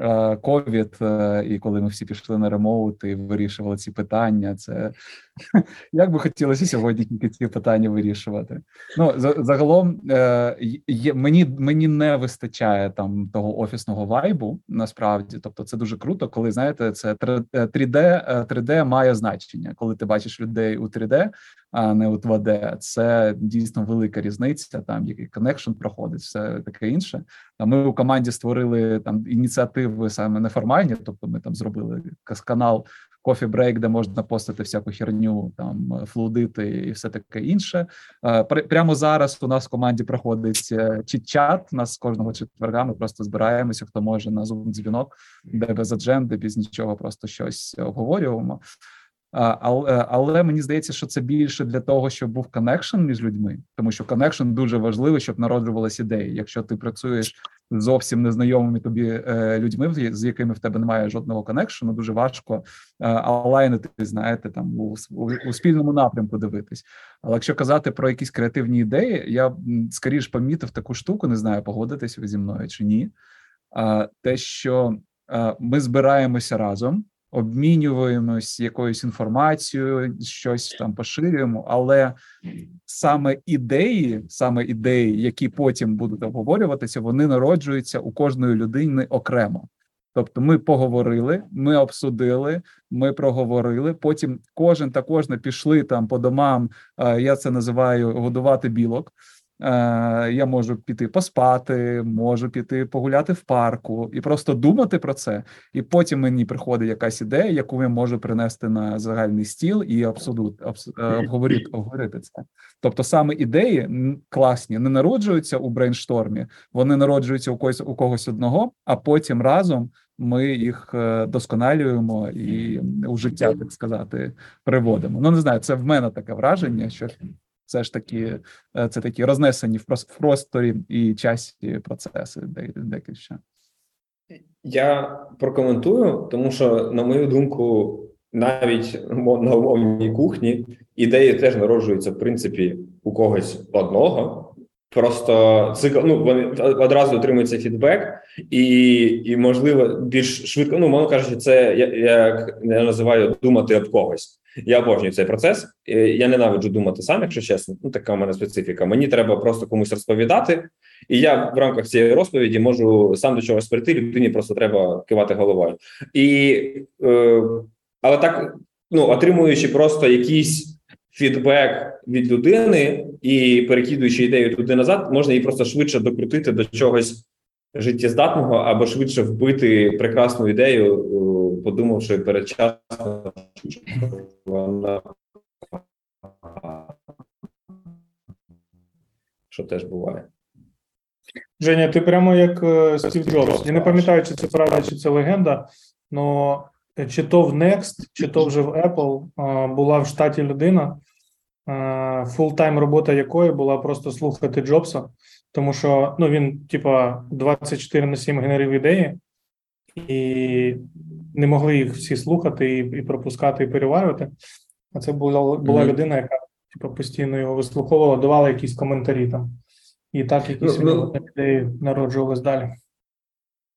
Speaker 5: е, ковід, е, і коли ми всі пішли на ремоут і вирішували ці питання. Це як би хотілося сьогодні тільки ці питання вирішувати. Ну за- загалом е, є, мені, мені не вистачає там того офісного вайбу. Насправді, тобто, це дуже круто, коли знаєте, це 3D, е, 3D має значення, коли ти бачиш людей у 3D, а не у 2D. Це дійсно велика різниця. Там який connection проходить, все таке інше. А ми у команді створили там ініціативи саме неформальні, тобто ми там зробили канал Break, де можна постити всяку херню, там е, флудити і все таке інше. Е, Прямо зараз у нас в команді проходить е. У нас кожного четверга ми просто збираємося, хто може на зум дзвінок, де без адженди, без нічого, просто щось обговорюємо. Але, але мені здається, що це більше для того, щоб був connection між людьми, тому що connection дуже важливий, щоб народжувалися ідеї. Якщо ти працюєш зовсім незнайомими тобі е, людьми, з- якими в тебе немає жодного коннекшену, дуже важко е, алайнити, знаєте, там у, у, спільному напрямку дивитись. Але якщо казати про якісь креативні ідеї, я скоріш помітив таку штуку, не знаю, погодитесь ви зі мною чи ні. Те, що ми збираємося разом, обмінюємось якоюсь інформацією, щось там поширюємо, але саме ідеї, саме ідеї, які потім будуть обговорюватися, вони народжуються у кожної людини окремо. Тобто, ми поговорили, ми обсудили, ми проговорили. Потім кожен та кожна пішли там по домам. е, Я це називаю годувати білок. Е, Я можу піти поспати, можу піти погуляти в парку і просто думати про це. І потім мені приходить якась ідея, яку я можу принести на загальний стіл і абсолют абс- е, обговорити, обговорити це. Тобто, саме ідеї класні не народжуються у брейнштормі, вони народжуються у когось у когось одного, а потім разом ми їх е, досконалюємо і у життя, так сказати, приводимо. Ну не знаю, це в мене таке враження, що все ж таки е, це такі рознесені в просторі і часі процеси, де- деякі ще.
Speaker 2: Я прокоментую, тому що, на мою думку, навіть на умовній кухні ідеї теж народжуються, в принципі, у когось одного. Просто цикл, ну вони одразу отримується фідбек, і, і можливо більш швидко. Ну, мовно кажучи, це я- як я називаю думати об когось. Я обожнюю цей процес. Е, Я ненавиджу думати сам, якщо чесно. Ну така в мене специфіка. Мені треба просто комусь розповідати, і я в рамках цієї розповіді можу сам до чогось прийти. Людині просто треба кивати головою. І е, але так, ну отримуючи просто якийсь фідбек від людини і перекидуючи ідею туди назад, можна її просто швидше докрутити до чогось життєздатного або швидше вбити прекрасну ідею, е, подумавши передчасно, що вона що теж буває.
Speaker 1: Женя, ти прямо як е, Стів Джобс. Я не пам'ятаю, чи це правда, чи це легенда, але чи то в Next, чи то вже в Apple е, була в штаті людина, е, full-time робота якої була просто слухати Джобса, тому що ну, він, типа, 24 на 7 генерив ідеї, і не могли їх всі слухати і, і пропускати, і переварювати. А це була, була
Speaker 2: Мгм.
Speaker 1: людина, яка типу, постійно його вислуховувала, давала якісь коментарі там. І так якісь
Speaker 2: Ну, ну,
Speaker 1: ну, ідеї народжувались далі.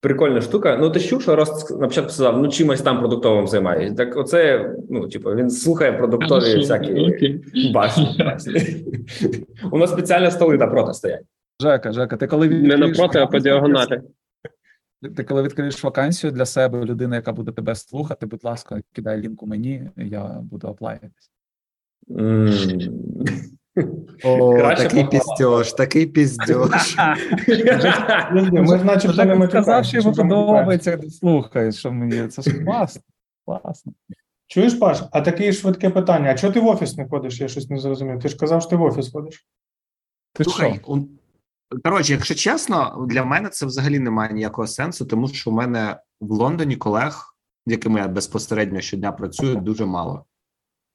Speaker 2: Прикольна штука. Ну, ти що Рост на початку сказав, ну чимось там продуктовим займаюсь. Так, оце, ну, типу, він слухає продуктові всякі башні. У нас спеціально столи напроти стоять.
Speaker 5: Жека, Жека, ти коли
Speaker 4: він
Speaker 5: Не
Speaker 4: напроти, а по діагоналі.
Speaker 5: Ти коли відкриєш вакансію для себе, людина, яка буде тебе слухати, будь ласка, кидай лінку мені, я буду оплаятись.
Speaker 6: О, такий піздьош, такий піздьош.
Speaker 1: Ми ж начебто не
Speaker 5: Жека
Speaker 1: матюкаємо,
Speaker 5: сказав, що йому подобається, ти слухаєш, що мені це ж класно. Класно.
Speaker 1: Чуєш, Паш, а таке швидке питання: а чого ти в офіс не ходиш? Я щось не зрозумів. Ти ж казав, що ти в офіс ходиш.
Speaker 5: Ти
Speaker 6: Слухай,
Speaker 5: що?
Speaker 6: Коротше, якщо чесно, для мене це взагалі не має ніякого сенсу, тому що у мене в Лондоні колег, з якими я безпосередньо щодня працюю, дуже мало.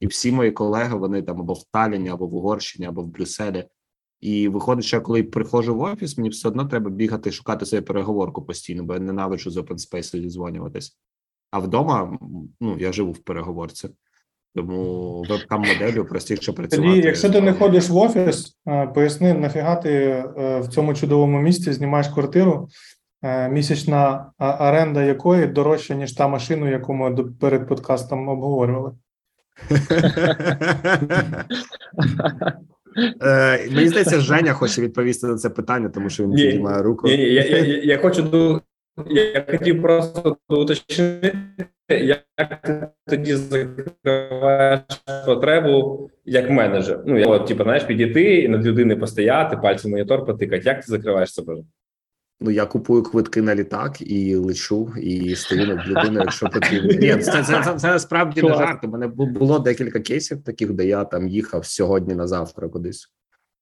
Speaker 6: І всі мої колеги, вони там або в Талліні, або в Угорщині, або в Брюсселі. І виходить, що я коли приходжу в офіс, мені все одно треба бігати, шукати собі переговорку постійно, бо я ненавиджу з open space зідзвонюватись. А вдома, ну, я живу в переговорці. Тому вебкам моделлю простіше працювати.
Speaker 1: Тоді, якщо ти не ходиш в офіс, е, поясни, нафіга ти е, в цьому чудовому місці знімаєш квартиру, е, місячна оренда якої дорожча, ніж та машина, яку ми перед подкастом обговорювали.
Speaker 6: Мені здається, Женя хоче відповісти на це питання, тому що він підіймає руку.
Speaker 2: Ні, я хочу я хотів просто уточнити, як ти тоді закриваєш потребу як менеджер. Ну, я от, типу, знаєш, підійти і над людиною постояти, пальцем монітор потикати. Як ти закриваєш це? боже?
Speaker 6: Ну я купую квитки на літак і лечу, і стою над людиною, якщо потрібно. Ні, це, це, це, це насправді не жарт. У мене було декілька кейсів таких, де я там їхав сьогодні на завтра кудись.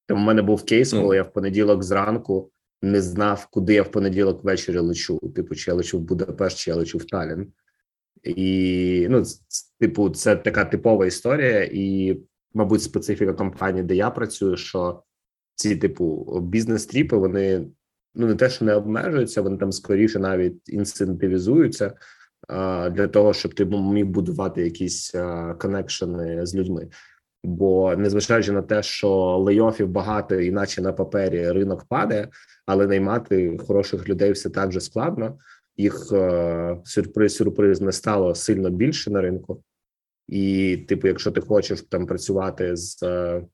Speaker 6: Тому в мене був кейс, коли я в понеділок зранку не знав, куди я в понеділок ввечері лечу. Типу, чи я лечу в Будапешт, чи я лечу в Талін. І ну, типу, це така типова історія, і, мабуть, специфіка компанії, де я працюю, що ці, типу, бізнес-тріпи, вони ну не те, що не обмежуються, вони там скоріше навіть інцентивізуються а, для того, щоб ти міг будувати якісь коннекшени з людьми. Бо незважаючи на те, що лейофів багато, іначе на папері ринок падає, але наймати хороших людей все так же складно. Їх е, сюрприз сюрприз не стало сильно більше на ринку. І, типу, якщо ти хочеш там працювати з е,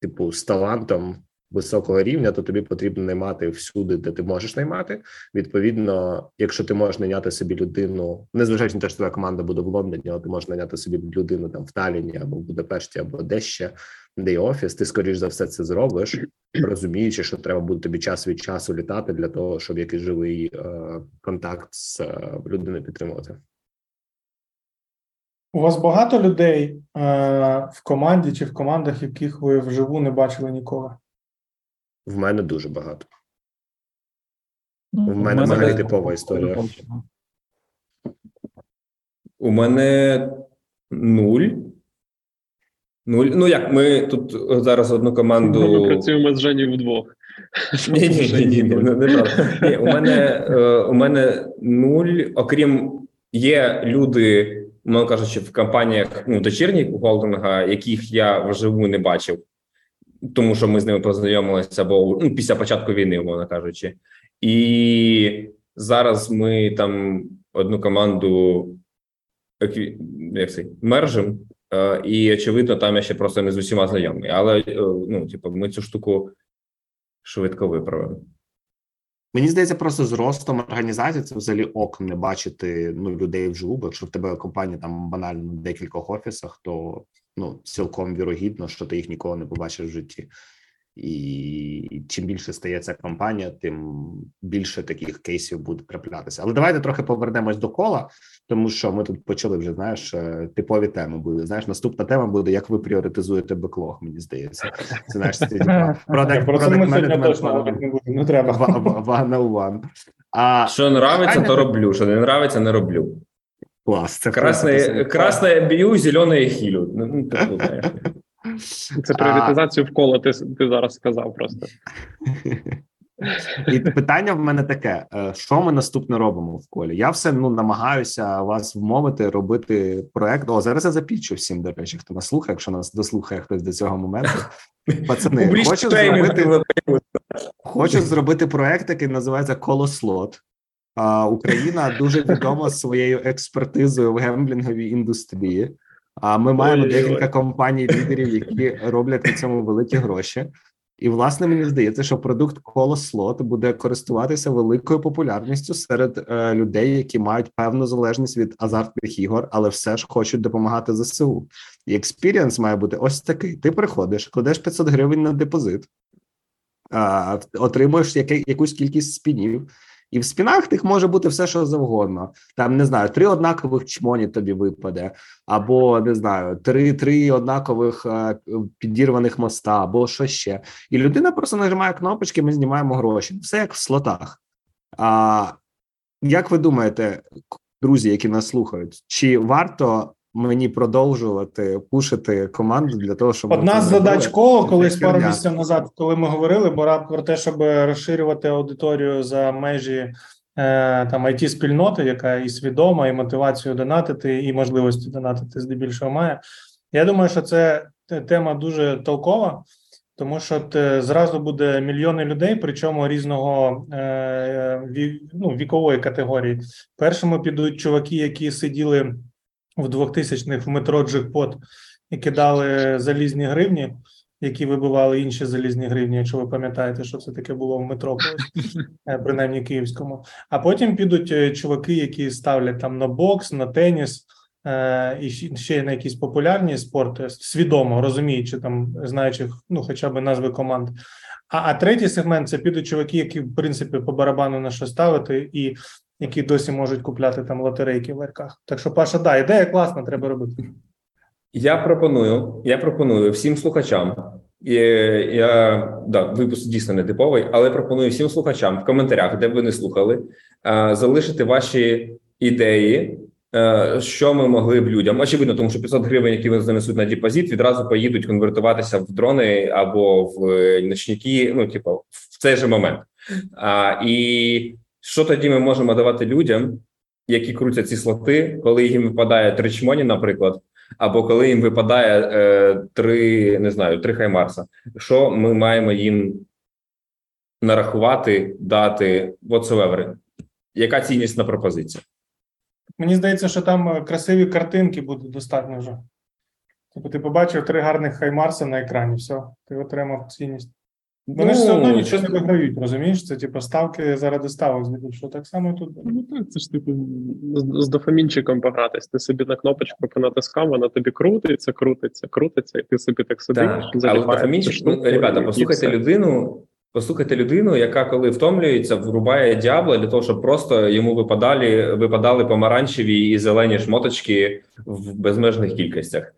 Speaker 6: типу з талантом високого рівня, то тобі потрібно наймати всюди, де ти можеш наймати. Відповідно, якщо ти можеш найняти собі людину, незважаючи на те, що твоя команда буде в Лондоні, але ти можеш найняти собі людину там в Талліні або в Будапешті, або де ще, де є офіс, ти скоріш за все це зробиш, розуміючи, що треба буде тобі час від часу літати для того, щоб якийсь живий е, контакт з е, людиною підтримувати.
Speaker 1: У вас багато людей е, в команді чи в командах, яких ви вживу не бачили ніколи?
Speaker 6: В мене дуже багато.
Speaker 5: Ну,
Speaker 6: в мене взагалі типова історія.
Speaker 2: У мене нуль. Нуль. Ну як, ми тут зараз одну команду.
Speaker 4: Ми працюємо з Жені вдвох.
Speaker 2: Ні, ні, ні, ні, у мене е, у мене нуль. Окрім є люди, мовно кажучи, в компаніях ну дочірніх холдинга, яких я вживу не бачив, тому що ми з ними познайомилися або ну, після початку війни, умовно кажучи. І зараз ми там одну команду як це, мержим, е, і очевидно, там я ще просто не з усіма знайомий. Але е, ну, типу, ми цю штуку швидко виправимо.
Speaker 6: Мені здається, просто з ростом організації це взагалі ок не бачити ну, людей вживу, бо якщо в тебе компанія там банально в декількох офісах, то ну цілком вірогідно, що ти їх ніколи не побачиш в житті. І чим більше стає ця компанія, тим більше таких кейсів буде траплятися. Але давайте трохи повернемось до кола, тому що ми тут почали вже знаєш е, типові теми. Були знаєш, наступна тема буде як ви пріоритизуєте беклог. Мені здається, це знаєш це, типа, product-
Speaker 1: Про це ми
Speaker 6: product
Speaker 1: сьогодні
Speaker 6: management
Speaker 1: точно
Speaker 6: one-
Speaker 1: говорити не треба.
Speaker 6: on one. А
Speaker 2: Що нравиться, то роблю. Що не нравиться, не роблю.
Speaker 6: клас, це
Speaker 2: Красне, красне б'ю, зелене хілю. Ну, ну.
Speaker 4: Це пріоритизацію в коло. Ти, ти зараз сказав просто.
Speaker 6: І питання в мене таке: е, що ми наступне робимо в колі? Я все ну намагаюся вас вмовити робити проект. О, зараз я запічу всім, до речі, хто нас слухає, якщо нас дослухає хтось до цього моменту. Пацани, хочу зробити, хочу зробити проект, який називається Колослот. А, Україна дуже відома своєю експертизою в гемблінговій індустрії. А ми маємо декілька компаній лідерів, які роблять на цьому великі гроші. І власне мені здається, що продукт Колослот буде користуватися великою популярністю серед е, людей, які мають певну залежність від азартних ігор, але все ж хочуть допомагати ЗСУ. І experience має бути ось такий: ти приходиш, кладеш 500 гривень на депозит, а, отримуєш яке, якусь кількість спінів. І в спінах тих може бути все, що завгодно. Там не знаю, три однакових чмоні тобі випаде, або не знаю, три три однакових е, підірваних моста, або що ще. І людина просто нажимає кнопочки, ми знімаємо гроші. Все як в слотах. А як ви думаєте, друзі, які нас слухають, чи варто мені продовжувати пушити команду для того, щоб
Speaker 1: Одна з задач коло колись пару місяців назад, коли ми говорили, бо про те, щоб розширювати аудиторію за межі е, там it спільноти, яка і свідома, і мотивацію донатити, і можливості донатити здебільшого має. Я думаю, що це тема дуже толкова, тому що те, зразу буде мільйони людей, причому різного е, ну, вікової категорії. Першими підуть чуваки, які сиділи в 2000-х в метро Джекпот і кидали залізні гривні, які вибивали інші залізні гривні, якщо ви пам'ятаєте, що це таке було в метро, е, принаймні київському. А потім підуть е, чуваки, які ставлять там на бокс, на теніс. е, І ще- на якісь популярні спорти, свідомо розуміючи там, знаючи ну, хоча б назви команд. А, а третій сегмент це підуть чуваки, які в принципі по барабану на що ставити, і які досі можуть купляти там лотерейки в ларьках. Так що, Паша, да, ідея класна, треба робити.
Speaker 2: Я пропоную, я пропоную всім слухачам. І, я да, випуск дійсно не типовий, але пропоную всім слухачам в коментарях, де б ви не слухали, е, залишити ваші ідеї, е, що ми могли б людям. Очевидно, тому що 500 гривень, які вони занесуть на депозит, відразу поїдуть конвертуватися в дрони або в е, ночники. Ну, типу, в цей же момент. А, і що тоді ми можемо давати людям, які крутять ці слоти, коли їм випадає три чмоні, наприклад, або коли їм випадає е, три, не знаю, три хаймарса. Що ми маємо їм нарахувати, дати whatsoever? Яка цінність на пропозицію?
Speaker 1: Мені здається, що там е, красиві картинки буде достатньо вже. Тобто ти побачив три гарних хаймарса на екрані, все, ти отримав цінність. Вони ж все одно нічого не виграють, розумієш? Це типу ставки заради ставок здебільшого. Так само тут.
Speaker 4: Ну так, це ж типу з, з дофамінчиком погратись. Ти собі на кнопочку понатискав, вона тобі крутиться, крутиться, крутиться, і ти собі так сидиш.
Speaker 2: Так, але дофамінчик, ну, ребята, послухайте людину. Послухайте людину, яка коли втомлюється, врубає діабло для того, щоб просто йому випадали, випадали помаранчеві і зелені шмоточки в безмежних кількостях.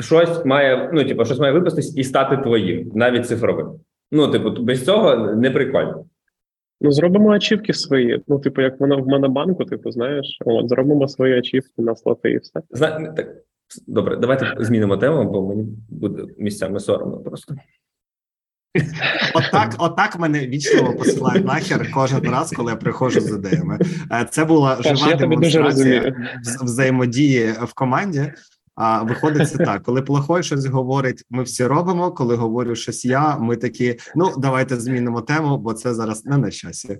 Speaker 2: Щось має, ну типу, щось має випастись і стати твоїм, навіть цифровим. Ну, типу, без цього не прикольно.
Speaker 4: Ну, зробимо ачівки свої. Ну, типу, як воно в монобанку, типу, знаєш, от зробимо свої ачівки на слоти і все.
Speaker 2: Зна... Так, добре, давайте змінимо тему, бо мені буде місцями соромно просто.
Speaker 6: Отак, отак мене вічливо посилають нахер кожен раз, коли я приходжу з ідеями. Е, Це була жива демонстрація взаємодії в команді. А виходить це так: коли плохой щось говорить, ми всі робимо. Коли говорю щось я, ми такі: ну давайте змінимо тему, бо це зараз не на часі.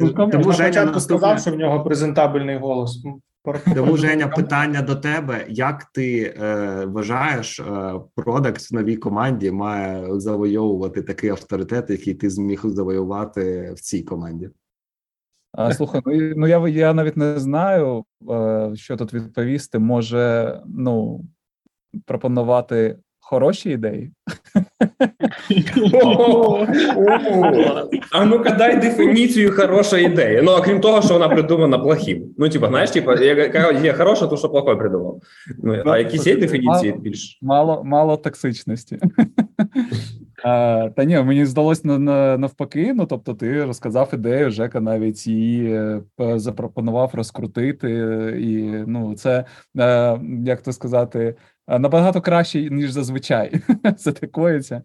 Speaker 1: Ну,
Speaker 6: Тому Женя
Speaker 1: сказав, що в нього презентабельний голос.
Speaker 6: тому Женя, питання до тебе: як ти е, вважаєш, е, продакт в новій команді має завойовувати такий авторитет, який ти зміг завоювати в цій команді?
Speaker 5: А, слухай, ну, ну я, я навіть не знаю, е, що тут відповісти. Може, ну, пропонувати хороші ідеї.
Speaker 2: А ну-ка дай дефініцію хорошої ідеї. Ну, окрім того, що вона придумана плохим. Ну, типа, знаєш, типа, яка є хороша, то що плохой придумав. Ну, а якісь є дефініції більш.
Speaker 5: Мало, мало токсичності. А, та ні, мені здалось на, на, навпаки. Ну, тобто, ти розказав ідею, Жека навіть її е, запропонував розкрутити. І ну, це е, як то сказати, е, набагато краще, ніж зазвичай. Це такоїться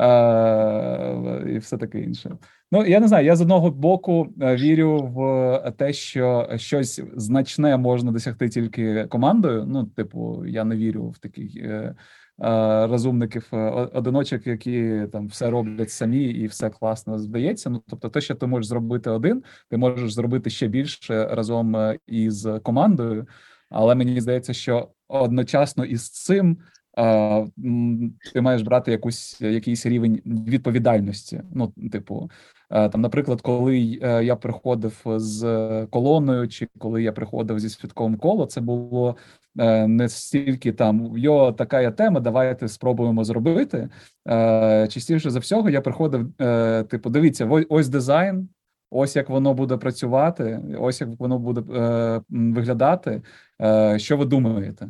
Speaker 5: е, і все таке інше. Ну, я не знаю. Я з одного боку вірю в те, що щось значне можна досягти тільки командою. Ну, типу, я не вірю в таких е, розумників е, одиночок, які там все роблять самі і все класно здається. Ну, тобто, те, що ти можеш зробити один, ти можеш зробити ще більше разом е, із командою. Але мені здається, що одночасно із цим е, ти маєш брати якусь якийсь рівень відповідальності. Ну, типу, е, там, наприклад, коли е, я приходив з колоною, чи коли я приходив зі святковим коло, це було е, не стільки там йо, така є тема, давайте спробуємо зробити. Е, Частіше за всього я приходив, е, типу, дивіться, ось дизайн. Ось як воно буде працювати, ось як воно буде е, виглядати. Е, що ви думаєте?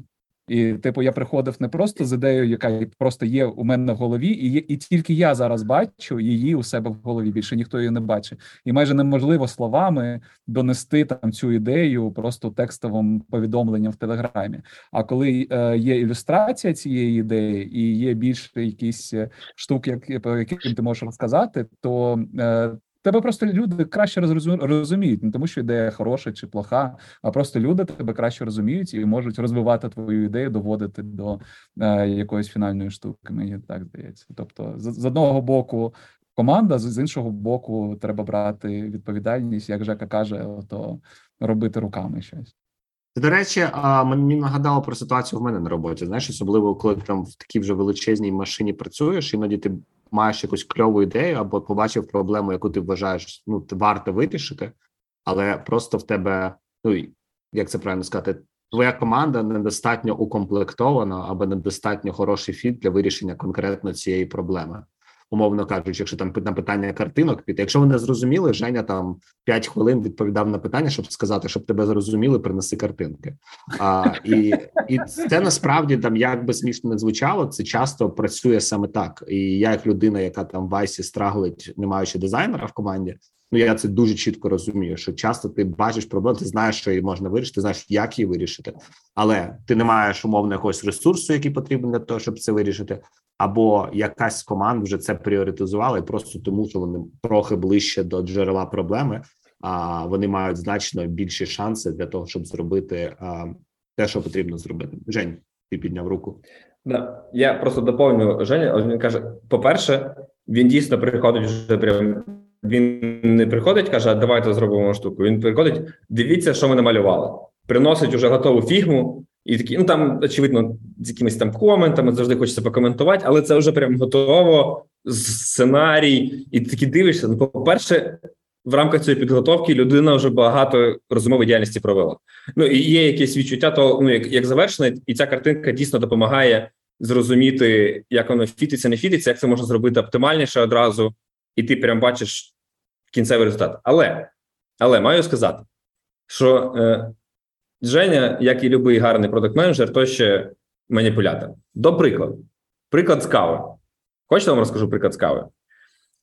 Speaker 5: І, типу, я приходив не просто з ідеєю, яка просто є у мене в голові, і, і тільки я зараз бачу її у себе в голові. Більше ніхто її не бачить. І майже неможливо словами донести там цю ідею просто текстовим повідомленням в телеграмі. А коли е, є ілюстрація цієї ідеї, і є більше якісь е, штук, як, по яким ти можеш розказати, то е, тебе просто люди краще розуміють, не тому що ідея хороша чи плоха, а просто люди тебе краще розуміють і можуть розвивати твою ідею, доводити до е, якоїсь фінальної штуки. Мені так здається. Тобто, з, з одного боку. Команда з іншого боку, треба брати відповідальність, як Жека каже, то робити руками щось.
Speaker 6: До речі, а, мені нагадало про ситуацію в мене на роботі. Знаєш, особливо коли там в такій вже величезній машині працюєш, іноді ти маєш якусь кльову ідею або побачив проблему, яку ти вважаєш, ну варто вирішити, але просто в тебе, ну як це правильно сказати, твоя команда недостатньо укомплектована або недостатньо хороший фіт для вирішення конкретно цієї проблеми. Умовно кажучи, якщо там на питання картинок піти, якщо вони зрозуміли, Женя там 5 хвилин відповідав на питання, щоб сказати, щоб тебе зрозуміли, принеси картинки. А, і, і це насправді там як би смішно не звучало, це часто працює саме так. І я, як людина, яка там в Вайсі страглить, не маючи дизайнера в команді, ну я це дуже чітко розумію. Що часто ти бачиш проблему, ти знаєш, що її можна вирішити, знаєш, як її вирішити, але ти не маєш умовно якогось ресурсу, який потрібен для того, щоб це вирішити. Або якась з вже це пріоритизувала, і просто тому, що вони трохи ближче до джерела проблеми, а вони мають значно більші шанси для того, щоб зробити а, те, що потрібно зробити. Жень, ти підняв руку.
Speaker 2: Да. Я просто доповню Женя. Він каже: по-перше, він дійсно приходить вже прям. Він не приходить, каже, давайте зробимо штуку. Він приходить, дивіться, що ми намалювали. Приносить уже готову фігму, і такі, ну там, очевидно, з якимись там коментами завжди хочеться покоментувати, але це вже прям готово, сценарій, і такі дивишся. Ну, по-перше, в рамках цієї підготовки людина вже багато розумової діяльності провела. Ну і є якесь відчуття, то ну як, як завершена, і ця картинка дійсно допомагає зрозуміти, як воно фітиться, не фітиться, як це можна зробити оптимальніше одразу, і ти прям бачиш кінцевий результат. Але але маю сказати, що е, Женя, як і будь-який гарний продакт-менеджер, то ще маніпулятор. До прикладу, приклад з кави. Хочете вам розкажу приклад з кави?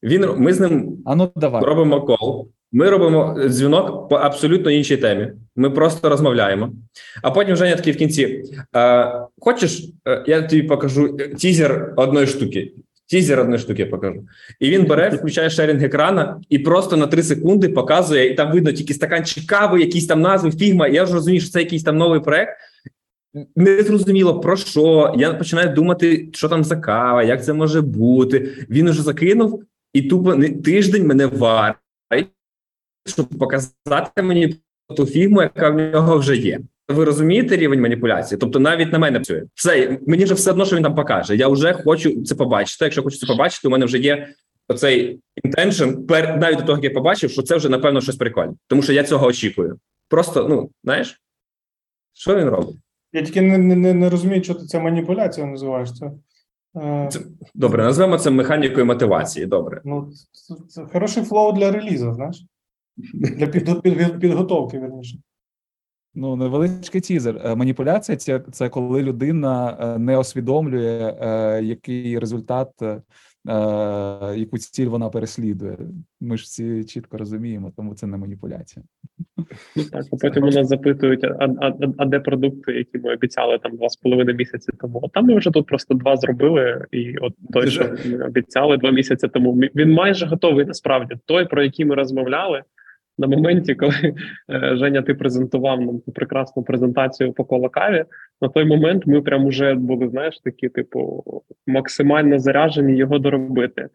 Speaker 2: Він ми з ним
Speaker 5: А ну давай.
Speaker 2: робимо кол. Ми робимо дзвінок по абсолютно іншій темі. Ми просто розмовляємо. А потім Женя такий в кінці: е, хочеш, е, я тобі покажу тізер одної штуки. Тізер одної штуки покажу. І він бере, включає шерінг екрана і просто на 3 секунди показує, і там видно тільки стаканчик кави, якісь там назви, фігма. Я вже розумію, що це якийсь там новий проект. Не зрозуміло про що. Я починаю думати, що там за кава, як це може бути. Він уже закинув, і тупо не- тиждень мене варить, щоб показати мені ту фігму, яка в нього вже є. Ви розумієте рівень маніпуляції? Тобто навіть на мене працює. Все, мені вже все одно, що він там покаже. Я вже хочу це побачити. Якщо хочу це побачити, у мене вже є оцей пер навіть до того, як я побачив, що це вже напевно щось прикольне, тому що я цього очікую. Просто, ну знаєш, що він робить?
Speaker 1: Я тільки не, не, не, розумію, що ти це маніпуляція називаєш. Це Е,
Speaker 2: Це- Добре, назвемо це механікою мотивації. Добре.
Speaker 1: Ну, це, це хороший flow для релізу, знаєш? Для під, під, підготовки, верніше.
Speaker 5: Ну, невеличкий тізер. Е, Маніпуляція це, це коли людина е, не усвідомлює, е, який результат, яку ціль вона переслідує. Ми ж всі чітко розуміємо, тому це не маніпуляція.
Speaker 4: Ну так, а потім нас запитують, а, а, а де продукти, які ми обіцяли там два з половиною місяці тому. А там ми вже тут просто два зробили, і от той, що ми обіцяли два місяці тому, він майже готовий насправді. Той, про який ми розмовляли на моменті, коли е, Женя, ти презентував нам ту прекрасну презентацію по колокаві. На той момент ми прям уже були, знаєш, такі, типу, максимально заряжені його доробити.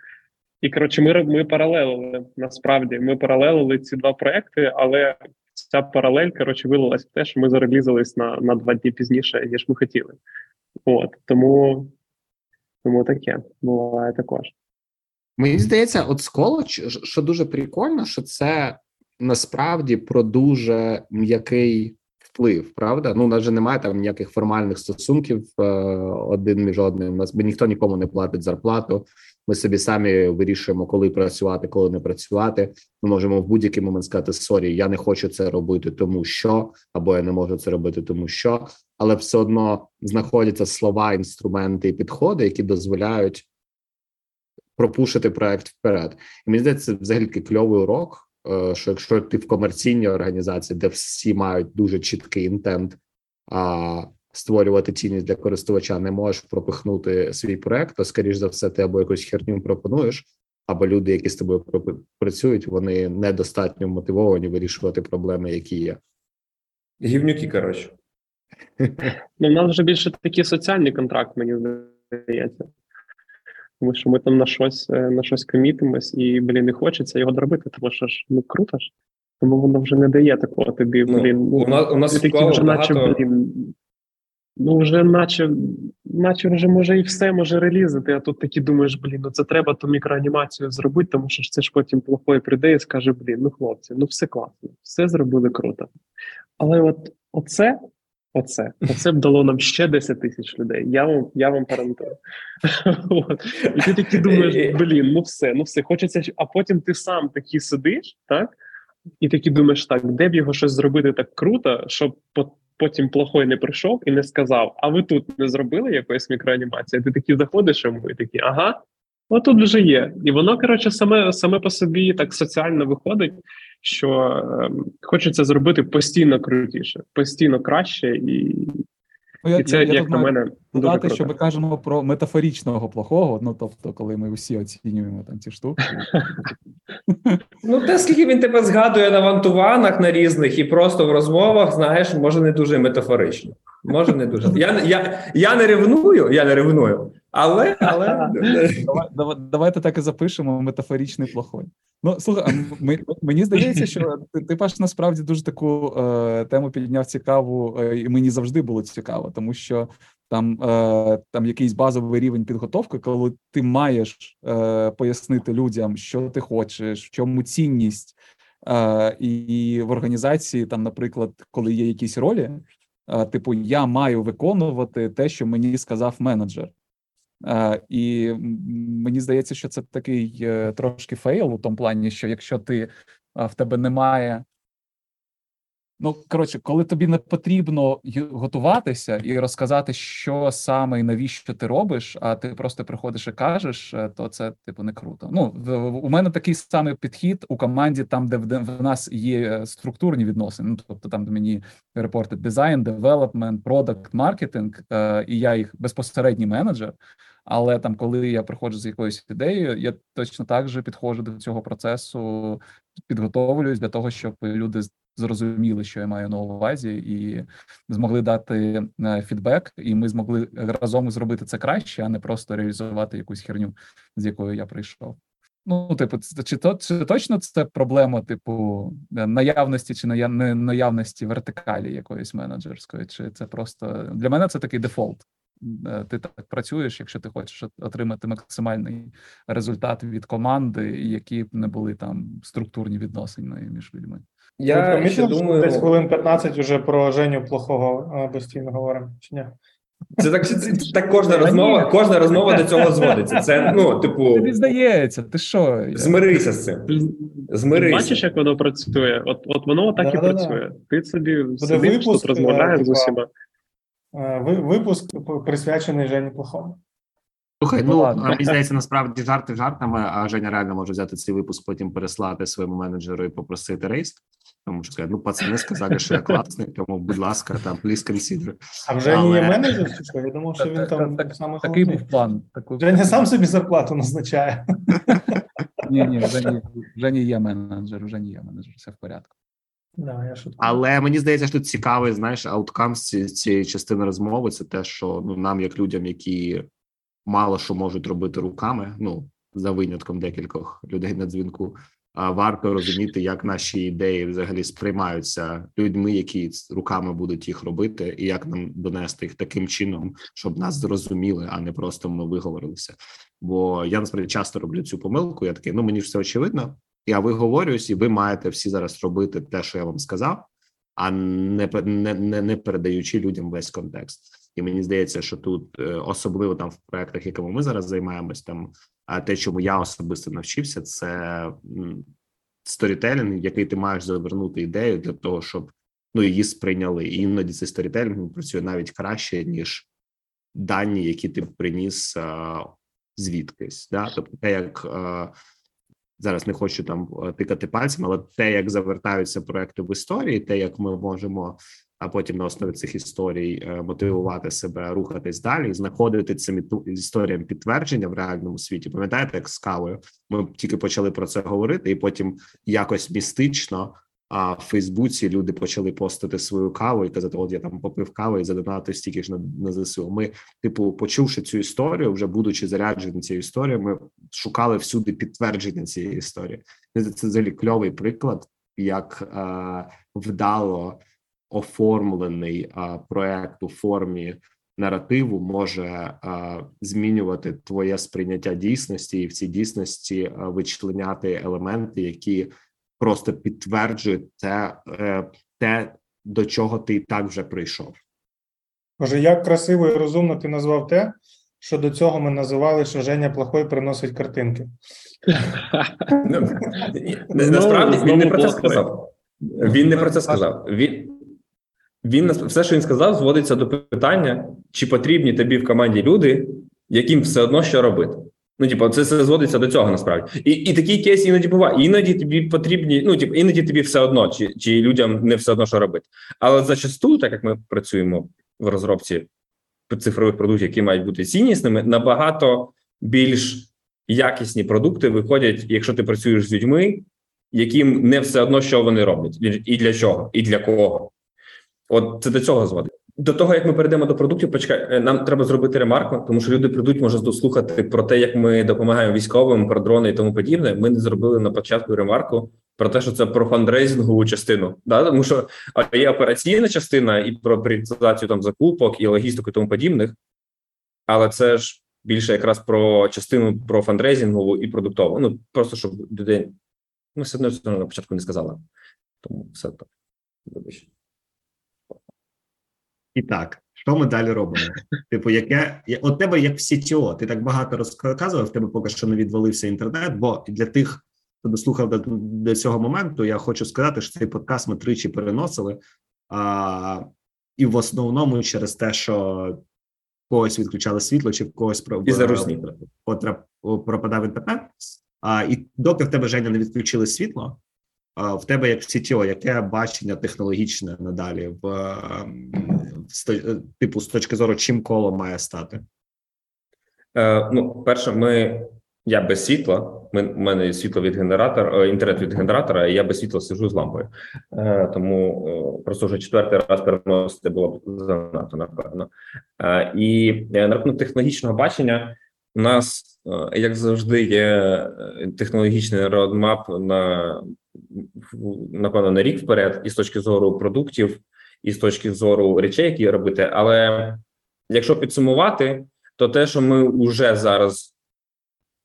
Speaker 4: І коротше, ми, ми паралелили насправді. Ми паралелили ці два проекти, але ця паралель коротше вилилась в те, що ми зарелізались на, на два дні пізніше, ніж ми хотіли. От тому, тому таке буває також.
Speaker 6: Мені здається, от з Коло, що дуже прикольно, що це насправді про дуже м'який вплив, правда? Ну, у нас же немає там ніяких формальних стосунків е, один між одним. У нас би ніхто нікому не платить зарплату. Ми собі самі вирішуємо, коли працювати, коли не працювати. Ми можемо в будь-який момент сказати: Sorry, я не хочу це робити, тому що, або я не можу це робити, тому що, але все одно знаходяться слова, інструменти і підходи, які дозволяють пропушити проект вперед. І мені здається, це взагалі кльовий урок. Е, Що якщо ти в комерційній організації, де всі мають дуже чіткий інтент а створювати цінність для користувача, не можеш пропихнути свій проект, то скоріш за все, ти або якусь херню пропонуєш, або люди, які з тобою працюють, вони недостатньо мотивовані вирішувати проблеми, які є.
Speaker 2: Гівнюки, коротше.
Speaker 4: Ну, в нас вже більше такий соціальний контракт, мені здається. Тому що ми там на щось е, на щось комітимось, і блін, не хочеться його доробити, тому що ж ну круто ж. Тому воно вже не дає такого тобі,
Speaker 2: Ну,
Speaker 4: блін.
Speaker 2: у нас- у нас вклало
Speaker 4: вже, наче,
Speaker 2: багато-
Speaker 4: блін. Ну, вже наче, наче вже може і все може релізити, а тут такі думаєш, блін, ну це треба ту мікроанімацію зробити, тому що ж це ж потім плохой прийде і скаже: блін, ну хлопці, ну все класно, все зробили круто. Але от оце, оце, оце б дало нам ще 10 тисяч людей. Я вам, я вам гарантую. І ти такі думаєш, блін, ну все, ну все, хочеться, а потім ти сам такий сидиш, так? І такі думаєш, так, де б його щось зробити так круто, щоб по- потім плохой не прийшов і не сказав: а ви тут не зробили якоїсь мікроанімації? Ти такий заходиш йому і такий, ага, отут вже є. І воно, коротше, саме, саме по собі так соціально виходить, що ем, хочеться зробити постійно крутіше, постійно краще, і,
Speaker 5: Ну, я,
Speaker 4: і це,
Speaker 5: я, я
Speaker 4: як на мене, дуже
Speaker 5: додати,
Speaker 4: круто.
Speaker 5: що ми кажемо про метафорічного плохого, ну тобто, коли ми всі оцінюємо там ці штуки.
Speaker 2: Ну, те, скільки він тебе згадує на вантуванах на різних і просто в розмовах, знаєш, може не дуже метафорично. Може не дуже. Я, я, я не ревную, я не ревную, але, але
Speaker 5: Давай, давай, давайте так і запишемо метафорічний плохой. Ну слухай, ми, мені здається, що ти, ти Паш, насправді дуже таку е, тему підняв цікаву, е, і мені завжди було цікаво, тому що там, е, там якийсь базовий рівень підготовки, коли ти маєш е, пояснити людям, що ти хочеш, в чому цінність. Е, і в організації, там, наприклад, коли є якісь ролі, е, типу, я маю виконувати те, що мені сказав менеджер. Е, і мені здається, що це такий е, трошки fail у тому плані, що якщо ти в тебе немає. Ну, коротше, коли тобі не потрібно готуватися і розказати, що саме і навіщо ти робиш, а ти просто приходиш і кажеш, е, то це типу не круто. Ну, у мене такий самий підхід у команді, там, де в, нас є е, структурні відносини. Ну, тобто там, де мені репортить дизайн, development, product, маркетинг, е, і я їх безпосередній менеджер. Але там, коли я приходжу з якоюсь ідеєю, я точно так же підходжу до цього процесу, підготовлююсь для того, щоб люди зрозуміли, що я маю на увазі, і змогли дати е, фідбек, і ми змогли разом зробити це краще, а не просто реалізувати якусь херню, з якою я прийшов. Ну, типу, чи то чи точно це проблема, типу, е, наявності чи наявності вертикалі якоїсь менеджерської, чи це просто для мене це такий дефолт. Е, Ти так працюєш, якщо ти хочеш отримати максимальний результат від команди, які б не були там структурні відносини між людьми.
Speaker 2: я
Speaker 1: Ви
Speaker 2: ще думаю.
Speaker 1: Десь хвилин 15 уже про Женю плохого е, постійно говоримо, чи ні?
Speaker 2: Це так, це, це так кожна розмова, кожна розмова до цього зводиться. Це ну, типу,
Speaker 5: Тобі здається, ти що?
Speaker 2: змирися з цим.
Speaker 4: Ти
Speaker 2: Змирися.
Speaker 4: Бачиш, як воно працює? От, от воно так і
Speaker 1: Да-да-да.
Speaker 4: працює. Ти собі сидиш
Speaker 1: випуск,
Speaker 4: тут розмовляєш з усіма.
Speaker 1: Е, ви- Випуск присвячений Жені Плохому.
Speaker 6: Слухай,
Speaker 5: Ну,
Speaker 6: ну
Speaker 5: ладно.
Speaker 6: мені здається, насправді жарти жартами, а Женя реально може взяти цей випуск, потім переслати своєму менеджеру і попросити рейс. Тому що сказати, ну пацани сказали, що я класний, тому, будь ласка, там please consider.
Speaker 1: А в Жені є менеджер чи що? Я думав, що він
Speaker 5: Та- та-
Speaker 1: там
Speaker 5: та-
Speaker 1: саме
Speaker 5: Такий був план. Такий
Speaker 1: Женя сам собі зарплату назначає.
Speaker 5: Ні, ні, вже ні, вже ні є менеджер, вже ні є менеджер, все в порядку.
Speaker 1: Да, я шуткую.
Speaker 6: Але мені здається, що тут цікавий, знаєш, ауткам з цієї частини розмови. Це те, що ну нам, як людям, які мало що можуть робити руками, ну за винятком декількох людей на дзвінку. А варто розуміти, як наші ідеї взагалі сприймаються людьми, які руками будуть їх робити, і як нам донести їх таким чином, щоб нас зрозуміли, а не просто ми виговорилися. Бо я насправді часто роблю цю помилку. Я такий, ну мені ж все очевидно. Я виговорююсь, і ви маєте всі зараз робити те, що я вам сказав, а не не, не, не передаючи людям весь контекст. І мені здається, що тут е, особливо там в проектах, якими ми зараз займаємось, там те, чому я особисто навчився, це сторітелінг, який ти маєш завернути ідею для того, щоб ну її сприйняли. І іноді цей сторітелінг працює навіть краще ніж дані, які ти приніс а, звідкись. Да? Тобто, те, як а, зараз не хочу там е, тикати пальцем, але те, як завертаються проекти в історії, те, як ми можемо. А потім на основі цих історій е, мотивувати себе рухатись далі, і знаходити цим історіям підтвердження в реальному світі. Пам'ятаєте, як з кавою? Ми тільки почали про це говорити, і потім якось містично а в Фейсбуці люди почали постити свою каву і казати: От я там попив каву і задонатив стільки ж на, на ЗСУ. Ми, типу, почувши цю історію, вже будучи заряджені цією історією, ми шукали всюди підтвердження цієї історії. Це, взагалі кльовий приклад, як е, вдало оформлений а, проект у формі наративу може а, змінювати твоє сприйняття дійсності, і в цій дійсності а, вичленяти елементи, які просто підтверджують те, е, те, до чого ти і так вже прийшов.
Speaker 1: Боже, як красиво і розумно ти назвав те, що до цього ми називали, що Женя плохой приносить картинки.
Speaker 2: Ну, Насправді він не про це сказав. Він не про це сказав. Він, він нас- все, що він сказав, зводиться до питання, чи потрібні тобі в команді люди, яким все одно що робити. Ну, типу, це все зводиться до цього насправді. І, і такий кейс іноді буває. Іноді тобі потрібні, ну, типу, іноді тобі все одно, чи, чи людям не все одно, що робити. Але зачасту, так як ми працюємо в розробці цифрових продуктів, які мають бути ціннісними, набагато більш якісні продукти виходять, якщо ти працюєш з людьми, яким не все одно, що вони роблять, і для чого, і для кого. От це до цього зводить. До того як ми перейдемо до продуктів, почекай, е, нам треба зробити ремарку, тому що люди прийдуть, може дослухати про те, як ми допомагаємо військовим, про дрони і тому подібне. Ми не зробили на початку ремарку про те, що це про фандрейзингову частину. Да? Тому що є операційна частина і про пріоритизацію там закупок і логістику і тому подібних, але це ж більше якраз про частину про фандрейзингову і продуктову. Ну просто щоб людей ну все одно на початку не сказала. Тому все так. Вибач.
Speaker 6: І так, що ми далі робимо? Типу, яке я- от тебе як в CTO, ти так багато розказував, в тебе поки що не відвалився інтернет. Бо для тих, хто дослухав до, до цього моменту, я хочу сказати, що цей подкаст ми тричі переносили. А, і в основному через те, що когось відключали світло, чи в когось про потрап, пропадав інтернет. А, і доки в тебе Женя не відключили світло, а, в тебе як в CTO, яке бачення технологічне надалі в, ем, сто- типу з точки зору, чим коло має стати?
Speaker 2: Е, ну, перше, ми я без світла. Ми, у мене світло від генератора, е, інтернет від генератора, і я без світла сижу з лампою. Е, тому е, просто вже четвертий раз переносити було б занадто, напевно. Е, і е, на рахунок технологічного бачення, у нас, е, як завжди, є е, технологічний родмап на напевно на рік вперед, і з точки зору продуктів, і з точки зору речей, які робити. Але якщо підсумувати, то те, що ми вже зараз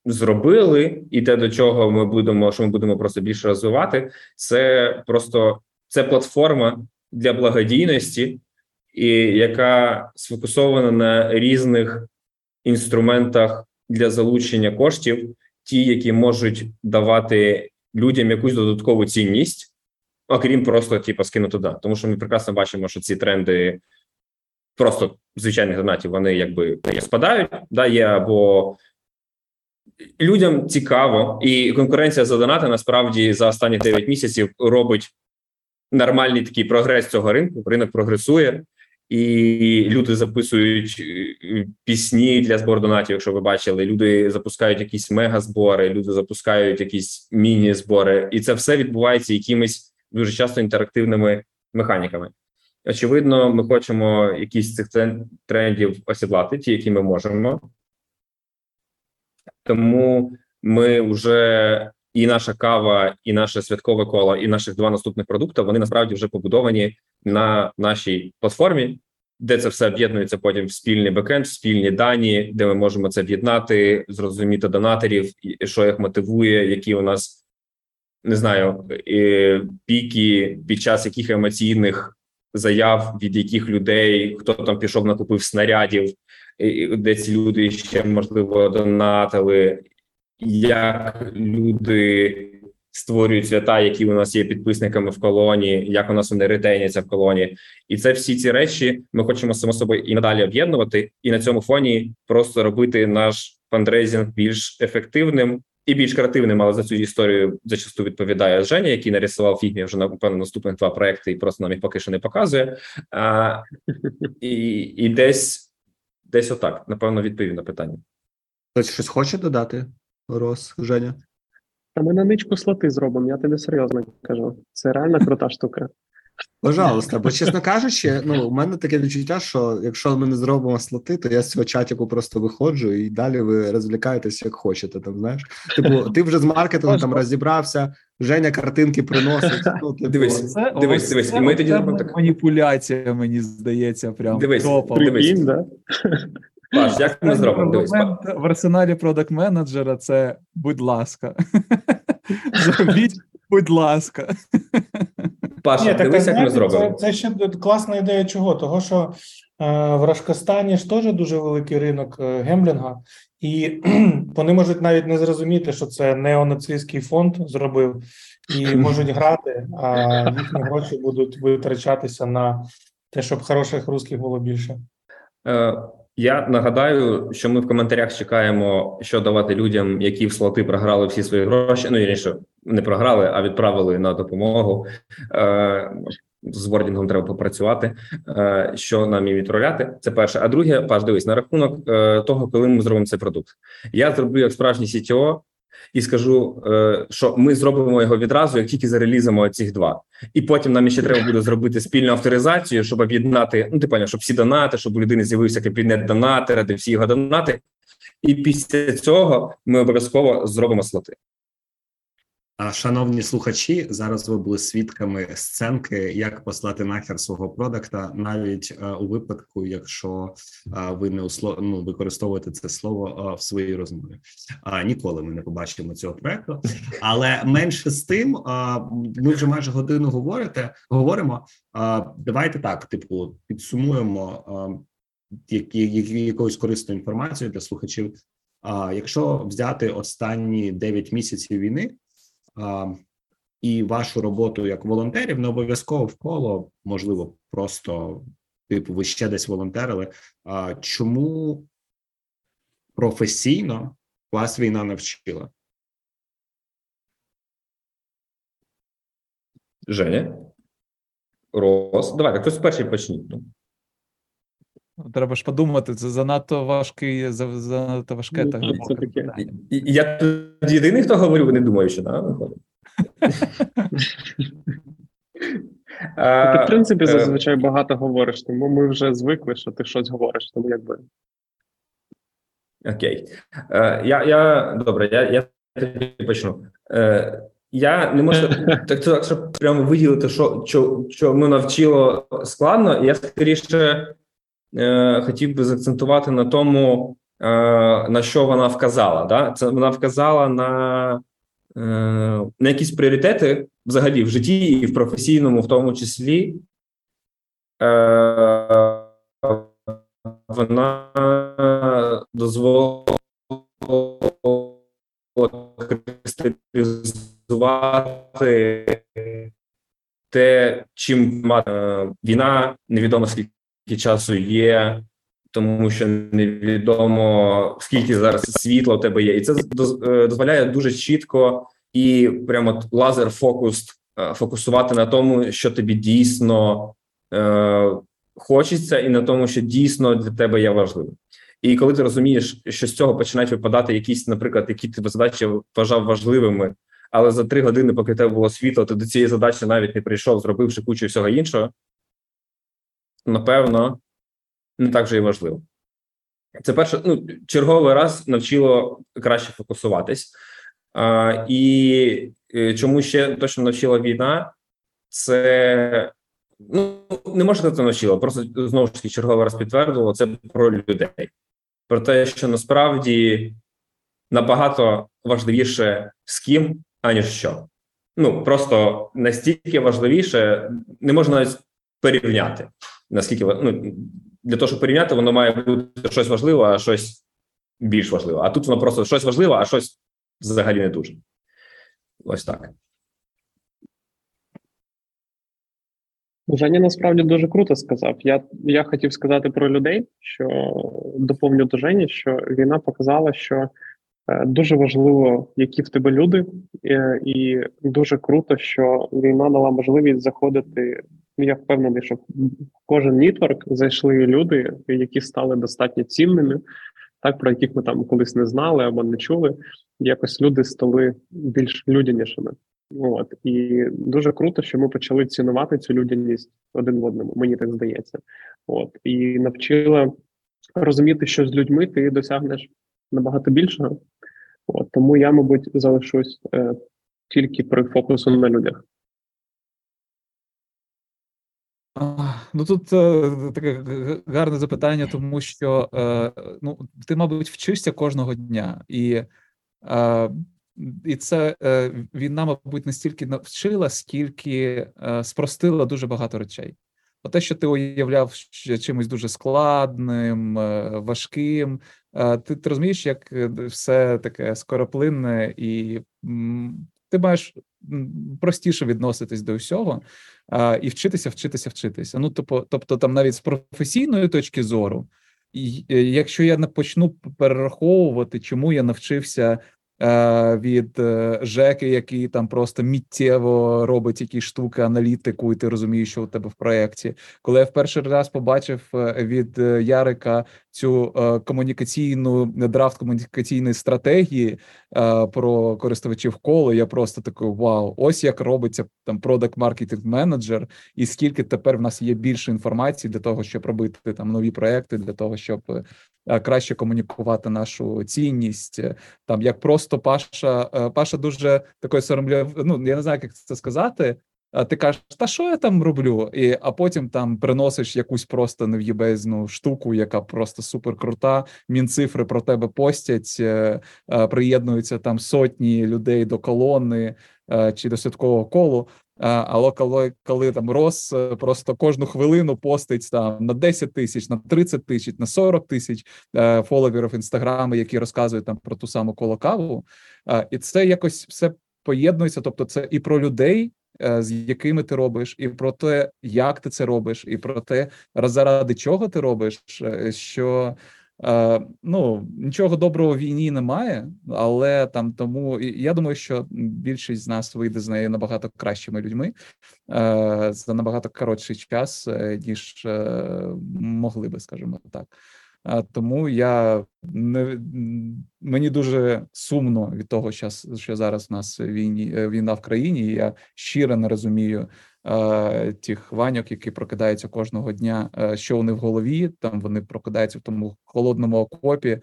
Speaker 2: зробили, і те, до чого ми будемо, що ми будемо просто більше розвивати, це просто це платформа для благодійності і яка сфокусована на різних інструментах для залучення коштів, ті, які можуть давати людям якусь додаткову цінність, окрім просто типу, скинути туди. Тому що ми прекрасно бачимо, що ці тренди просто звичайних донатів вони якби спадають. Да, є або людям цікаво, і конкуренція за донати насправді за останні 9 місяців робить нормальний такий прогрес цього ринку. Ринок прогресує, і люди записують е, пісні для збору донатів. Якщо ви бачили, люди запускають якісь мегазбори, люди запускають якісь міні-збори, і це все відбувається якимись дуже часто інтерактивними механіками. Очевидно, ми хочемо якісь з цих трен- трендів осідлати, ті, які ми можемо. Тому ми вже і наша кава, і наше святкове коло, і наших два наступних продукти вони насправді вже побудовані на нашій платформі, де це все об'єднується потім в спільний бекенд, в спільні дані, де ми можемо це об'єднати, зрозуміти донаторів, що їх мотивує, які у нас не знаю, і піки, під час яких емоційних заяв від яких людей, хто там пішов, накупив снарядів, де ці люди ще можливо донатили, як люди створюють свята, які у нас є підписниками в колоні, як у нас вони ретейняться в колоні, і це всі ці речі ми хочемо само собою і надалі об'єднувати, і на цьому фоні просто робити наш фандрейзинг більш ефективним. І більш креативним, але за цю історію зачасту відповідає Женя, який нарисував фігмі вже напевно наступних два проекти, і просто нам їх поки що не показує. А, і, і десь десь отак, напевно, відповів на питання.
Speaker 6: Хтось щось хоче додати? Рос, Женя?
Speaker 4: Та ми на ничку слоти зробимо, я тобі серйозно кажу. Це реально крута штука.
Speaker 6: Пожалуйста, бо чесно кажучи, ну у мене таке відчуття, що якщо ми не зробимо слоти, то я з цього чатіку просто виходжу і далі ви розвлікаєтесь як хочете. Там знаєш, типу, ти вже з маркетингом там розібрався, Женя картинки приносить. Ну, типу,
Speaker 2: Дивись,
Speaker 5: Це,
Speaker 2: Дивись,
Speaker 5: ось
Speaker 2: дивись,
Speaker 5: це
Speaker 2: і ми тоді
Speaker 5: тебе
Speaker 2: зробимо так.
Speaker 5: маніпуляція, мені здається, прям
Speaker 2: Дивись,
Speaker 5: топом.
Speaker 2: Дивись.
Speaker 4: Прикинь, да?
Speaker 2: Паш, як ми зробимо? Дивись,
Speaker 5: в арсеналі product менеджера це будь ласка. Зробіть, будь ласка.
Speaker 2: Паша,
Speaker 1: так,
Speaker 2: дивись, як ми зробимо.
Speaker 1: Це, це ще класна ідея чого? Того, що е, в Рашкостані ж теж дуже великий ринок е, гемблінга, і вони можуть навіть не зрозуміти, що це неонацистський фонд зробив, і можуть грати, а їхні гроші будуть витрачатися на те, щоб хороших русських було більше.
Speaker 2: Е, Я нагадаю, що ми в коментарях чекаємо, що давати людям, які в слоти програли всі свої гроші. Ну інше не програли, а відправили на допомогу. Е, З вордінгом треба попрацювати, е, що нам і відправляти. Це перше. А друге, Паш, дивись на рахунок е, того, коли ми зробимо цей продукт. Я зроблю як справжній CTO і скажу, що ми зробимо його відразу, як тільки зарелізимо цих два. І потім нам ще треба буде зробити спільну авторизацію, щоб об'єднати, ну ти поняв, щоб всі донати, щоб у людини з'явився кабінет донатора, де всі його донати. І після цього ми обов'язково зробимо слоти.
Speaker 6: Шановні слухачі, зараз ви були свідками сценки, як послати нахер свого продакта, навіть е, у випадку, якщо е, ви не усло, ну, використовуєте це слово е, в своїй розмові. Ніколи ми не побачимо цього проекту. Але менше з тим, е, ми вже майже годину говорите, говоримо. Е, давайте так, типу, підсумуємо е, які, які якоюсь корисну інформацію для слухачів. А якщо взяти останні 9 місяців війни і вашу роботу як волонтерів, не обов'язково вколо, можливо, просто типу, ви ще десь волонтерили. А, чому професійно вас війна навчила?
Speaker 2: Женя, Рос, давайте хтось перший почніть. Ну,
Speaker 5: Треба ж подумати, це занадто важкий, занадто важке
Speaker 4: Ну,
Speaker 5: та
Speaker 4: це таке.
Speaker 2: і- і Я тут єдиний, хто говорю, не думаю, що да, виходить.
Speaker 4: Ти, в принципі,
Speaker 2: е,
Speaker 4: зазвичай багато говориш, тому ми вже звикли, що ти щось говориш, тому якби.
Speaker 2: Окей. Е, я, я добре, я, я тоді почну. Е, я не можу так, так щоб прямо виділити, що, що, що ми навчило складно. Я скоріше хотів би заакцентувати на тому, е, на що вона вказала. Да? Це вона вказала на, е, на якісь пріоритети взагалі в житті і в професійному, в тому числі. е, вона дозволила кристалізувати те, чим е, війна невідомо скільки часу є, тому що невідомо скільки зараз світла у тебе є, і це е, дозволяє дуже чітко і прямо лазер фокус е, фокусувати на тому, що тобі дійсно е, хочеться, і на тому, що дійсно для тебе є важливим. І коли ти розумієш, що з цього починають випадати якісь, наприклад, які ти задачі вважав важливими, але за три години, поки тебе було світло, ти до цієї задачі навіть не прийшов, зробивши кучу всього іншого, напевно, не так же і важливо. Це перше, ну, черговий раз навчило краще фокусуватись. А, і е, чому ще точно навчила війна, це ну не можна сказати, навчила, просто знову ж таки черговий раз підтвердило це про людей. Про те, що насправді набагато важливіше з ким, аніж що. Ну просто настільки важливіше, не можна навіть порівняти. Наскільки ну, для того, щоб порівняти, воно має бути щось важливе, а щось більш важливе. А тут воно просто щось важливе, а щось взагалі не дуже. Ось так.
Speaker 4: Женя насправді дуже круто сказав. Я, я хотів сказати про людей, що доповню до Жені, що війна показала, що е, дуже важливо, які в тебе люди, е, і дуже круто, що війна дала можливість заходити. Я впевнений, що в кожен нітворк зайшли люди, які стали достатньо цінними, так про яких ми там колись не знали або не чули. Якось люди стали більш людянішими. От і дуже круто, що ми почали цінувати цю людяність один в одному. Мені так здається. От і навчила розуміти, що з людьми ти досягнеш набагато більшого. От тому я, мабуть, залишусь е, тільки при фокусу на людях.
Speaker 5: Ну тут е, таке гарне запитання, тому що е, ну, ти, мабуть, вчишся кожного дня, і, е, і це війна, мабуть, не стільки навчила, скільки спростила дуже багато речей. От те, що ти уявляв чимось дуже складним, важким, ти, ти розумієш, як все таке скороплинне, і ти маєш простіше відноситись до всього а, і вчитися, вчитися, вчитися. Ну, тобто, тобто, там навіть з професійної точки зору, і, е, якщо я не почну перераховувати, чому я навчився від е, Жеки, який там просто миттєво робить якісь штуки, аналітику, і ти розумієш, що у тебе в проєкті. Коли я в перший раз побачив е, від е, Ярика цю е, комунікаційну драфт комунікаційної стратегії е, про користувачів коло, я просто такий вау, ось як робиться там продакт маркетинг менеджер, і скільки тепер в нас є більше інформації для того, щоб робити там нові проекти, для того, щоб е, краще комунікувати нашу цінність. Е, Там як просто Паша, е, Паша дуже такий соромляв. Ну я не знаю, як це сказати. А ти кажеш, та що я там роблю? І, а потім там приносиш якусь просто нев'єбезну штуку, яка просто супер крута. Мінцифри про тебе постять, е, е, приєднуються там сотні людей до колони е, чи до святкового колу. Але коли, коли там Рос е, просто кожну хвилину постить там на 10 тисяч, на 30 тисяч, на 40 тисяч е, фоловерів інстаграми, які розказують там про ту саму колокаву, е, і це якось все поєднується. Тобто, це і про людей, е, з якими ти робиш, і про те, як ти це робиш, і про те, заради чого ти робиш, е, що. Е, ну нічого доброго в війні немає, але там тому я думаю, що більшість з нас вийде з неї набагато кращими людьми е, за набагато коротший час, е, ніж могли би, скажімо так. А тому я не мені дуже сумно від того, що, що зараз в нас війні е, війна в країні. і Я щиро не розумію е, тих ваньок, які прокидаються кожного дня. е, що вони в голові? Там вони прокидаються в тому холодному окопі, е,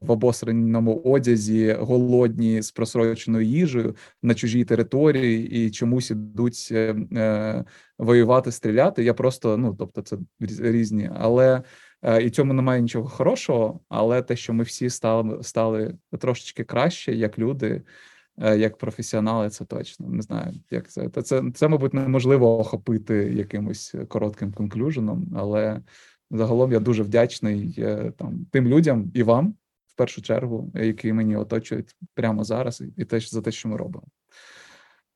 Speaker 5: в обосраному одязі, голодні з просроченою їжею на чужій території і чомусь ідуть е, е, воювати, стріляти. Я просто ну тобто, це різ- різні, але. Е, І цьому немає нічого хорошого, але те, що ми всі стали стали трошечки краще, як люди, е, як професіонали, це точно не знаю, як це. Та це, це, мабуть, неможливо охопити якимось коротким конклюженом, але загалом я дуже вдячний е, там тим людям і вам, в першу чергу, які мені оточують прямо зараз, і те, за те, що ми робимо.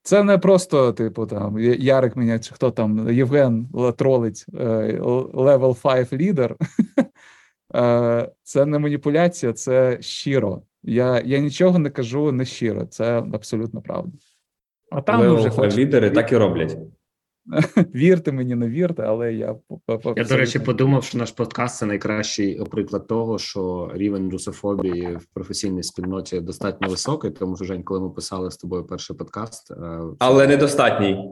Speaker 5: Це не просто, типу, там Ярик мене, чи хто там, Євген тролить е, level 5 лідер. Е, Це не маніпуляція, це щиро. Я, я нічого не кажу не щиро, це абсолютно правда. А там ви вже
Speaker 2: Level лідери так і роблять.
Speaker 5: вірте мені, не вірте, але я
Speaker 6: Я, до речі, подумав, що наш подкаст це найкращий приклад того, що рівень русофобії в професійній спільноті достатньо високий. Тому що Жень, коли ми писали з тобою перший подкаст, е, це
Speaker 2: Але недостатній.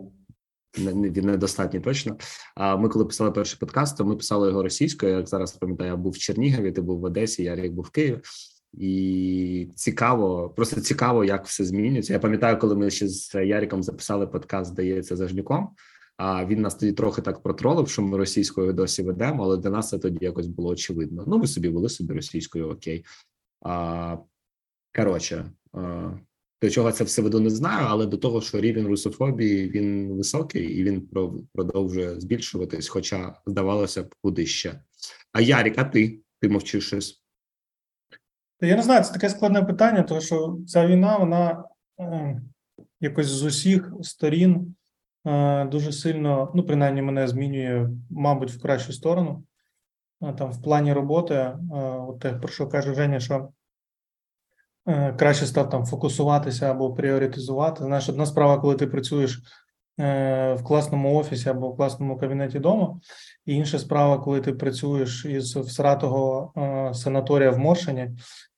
Speaker 6: не- не- він недостатній точно. А ми, коли писали перший подкаст, то ми писали його російською. Як зараз пам'ятаю, я був в Чернігові, ти був в Одесі, Ярик був в Києві. І цікаво, просто цікаво, як все змінюється. Я пам'ятаю, коли ми ще з Яриком записали подкаст, здається, за жнюком. А він нас тоді трохи так протролив, що ми російською досі ведемо, але для нас це тоді якось було очевидно. Ну, ви собі вели собі російською, окей. А, коротше, а, до чого це все веду, не знаю, але до того, що рівень русофобії він високий і він продовжує збільшуватись, хоча здавалося б, куди ще. А Ярік, а ти? Ти мовчиш щось?
Speaker 1: Я не знаю, це таке складне питання, тому що ця війна, вона е, якось з усіх сторін дуже сильно, ну, принаймні, мене змінює, мабуть, в кращу сторону. Е, Там в плані роботи, е, от те, про що каже Женя, що е, краще став там фокусуватися або пріоритизувати. Знаєш, одна справа, коли ти працюєш е, в класному офісі або в класному кабінеті вдома, і інша справа, коли ти працюєш із всратого е, санаторія в Моршині,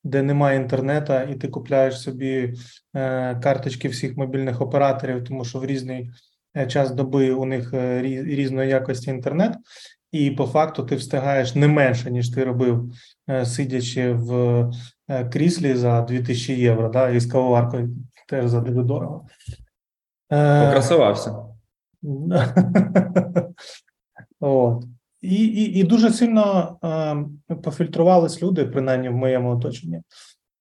Speaker 1: де немає інтернету, і ти купляєш собі е, карточки всіх мобільних операторів, тому що в різний е, час доби у них е, різної якості інтернет, і по факту ти встигаєш не менше, ніж ти робив, е, сидячи в е, кріслі за 2000 євро, да, і з кавоваркою теж за дуже дорого. Е,
Speaker 2: Покрасувався.
Speaker 1: От. І, і, і дуже сильно е, пофільтрувались люди, принаймні в моєму оточенні.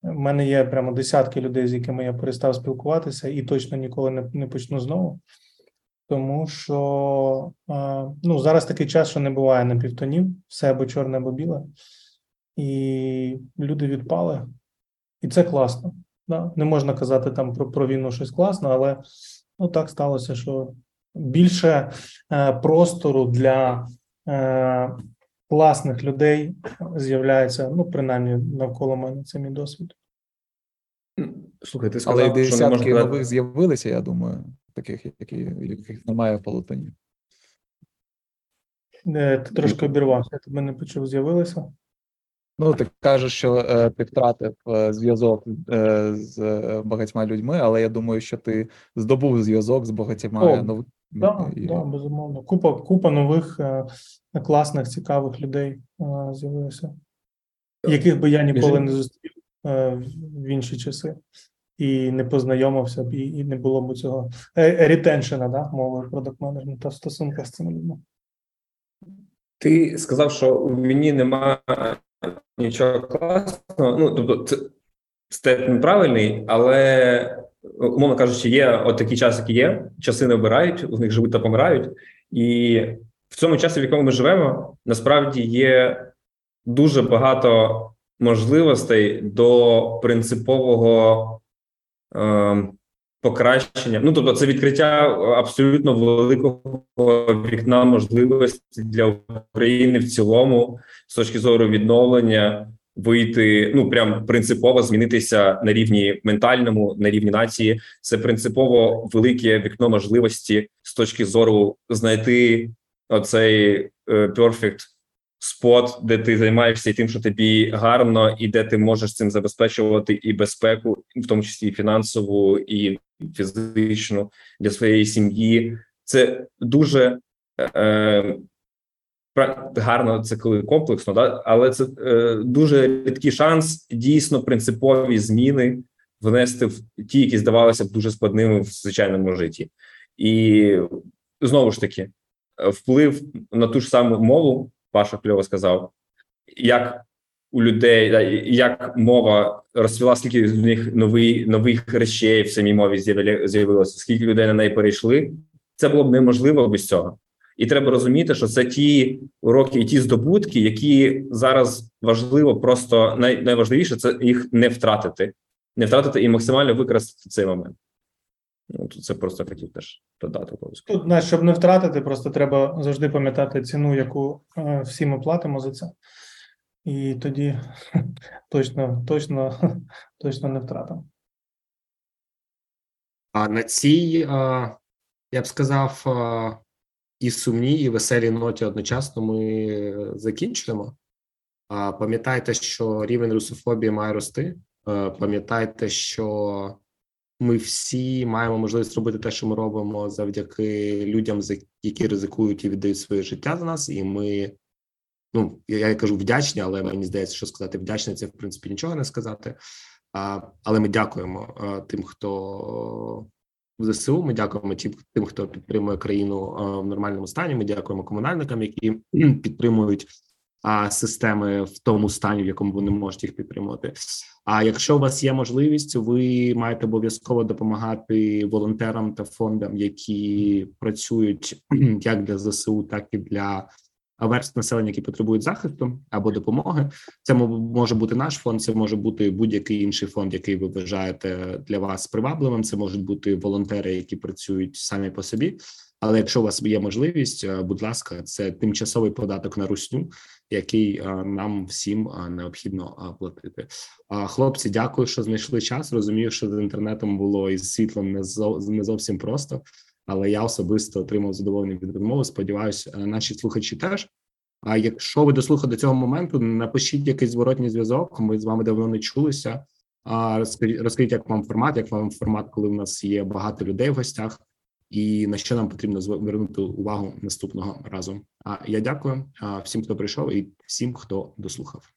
Speaker 1: У мене є прямо десятки людей, з якими я перестав спілкуватися, і точно ніколи не, не почну знову. Тому що е, ну, зараз такий час, що не буває на півтонів, все або чорне, або біле, і люди відпали. І це класно. Да? Не можна казати там про, про війну щось класно, але ну, так сталося, що більше е, простору для е, класних людей з'являється, ну, принаймні, навколо мене це мій досвід.
Speaker 2: Слухай, ти
Speaker 5: Але
Speaker 2: сказав, що
Speaker 5: десятки нових з'явилися, я думаю, таких, які, яких немає в полотоні.
Speaker 1: Е, ти трошки обірвався, я тебе не почув, з'явилися.
Speaker 5: Ну, ти кажеш, що е, ти втратив е, зв'язок е, з е, багатьма людьми, але я думаю, що ти здобув зв'язок з багатьма
Speaker 1: О,
Speaker 5: новими.
Speaker 1: Так,
Speaker 5: і-
Speaker 1: да, безумовно. Купа, купа нових е, класних, цікавих людей е, з'явилося, яких би я ніколи не зустрів е, в інші часи. І не познайомився б, і, і не було б цього е, ретеншена, да, мовою продакт менеджменту в стосунках з цими людьми.
Speaker 2: Ти сказав, що у війні немає нічого класного. Ну, тобто, це степ неправильний, але, умовно кажучи, є от такі часи, які є, часи не обирають, у них живуть та помирають. І в цьому часі, в якому ми живемо, насправді є дуже багато можливостей до принципового покращення. Ну, тобто, це відкриття абсолютно великого вікна можливості для України в цілому, з точки зору відновлення, вийти ну прям принципово змінитися на рівні ментальному, на рівні нації. Це принципово велике вікно можливості з точки зору знайти оцей е, perfect спот, де ти займаєшся тим, що тобі гарно, і де ти можеш цим забезпечувати і безпеку, в тому числі і фінансову, і фізичну для своєї сім'ї. Це дуже е, гарно, це коли комплексно, да? але це е, дуже рідкий шанс дійсно принципові зміни внести в ті, які здавалися б дуже складними в звичайному житті. І знову ж таки, е, вплив на ту ж саму мову, Паша кльово сказав, як у людей, як мова розцвіла, скільки з них новий, нових речей в самій мові з'явилося, скільки людей на неї перейшли, це було б неможливо без цього. І треба розуміти, що це ті уроки і ті здобутки, які зараз важливо, просто най, найважливіше це їх не втратити, не втратити і максимально використати цей момент. Ну, тут це просто хотів теж додати обов'язково.
Speaker 1: Тут, знаєш, щоб не втратити, просто треба завжди пам'ятати ціну, яку е, всі ми платимо за це. І тоді точно, точно, точно не втратимо.
Speaker 6: А на цій, а, я б сказав, а, і сумній, і веселій ноті одночасно ми е, закінчуємо. А, Пам'ятайте, що рівень русофобії має рости. Е, Пам'ятайте, що ми всі маємо можливість робити те, що ми робимо, завдяки людям, які ризикують і віддають своє життя за нас. І ми, ну я я кажу вдячні, але мені здається, що сказати вдячний, це в принципі нічого не сказати. А, Але ми дякуємо а, тим, хто в ЗСУ. Ми дякуємо тим, хто підтримує країну а, в нормальному стані. Ми дякуємо комунальникам, які підтримують а, системи в тому стані, в якому вони можуть їх підтримувати. А якщо у вас є можливість, ви маєте обов'язково допомагати волонтерам та фондам, які працюють як для ЗСУ, так і для верств населення, які потребують захисту або допомоги. Це може бути наш фонд, це може бути будь-який інший фонд, який ви вважаєте для вас привабливим. Це можуть бути волонтери, які працюють самі по собі. Але якщо у вас є можливість, е, будь ласка, це тимчасовий податок на русню, який е, нам всім е, необхідно платити. Хлопці, дякую, що знайшли час. Розумію, що з інтернетом було і з світлом не зо- не зовсім просто, але я особисто отримав задоволення від розмови. Сподіваюся, наші слухачі теж. А якщо ви дослухали до цього моменту, напишіть якийсь зворотній зв'язок. Ми з вами давно не чулися. Розкажіть, як вам формат, як вам формат, коли в нас є багато людей в гостях, і на що нам потрібно звернути увагу наступного разу. А я дякую всім, хто прийшов, і всім, хто дослухав.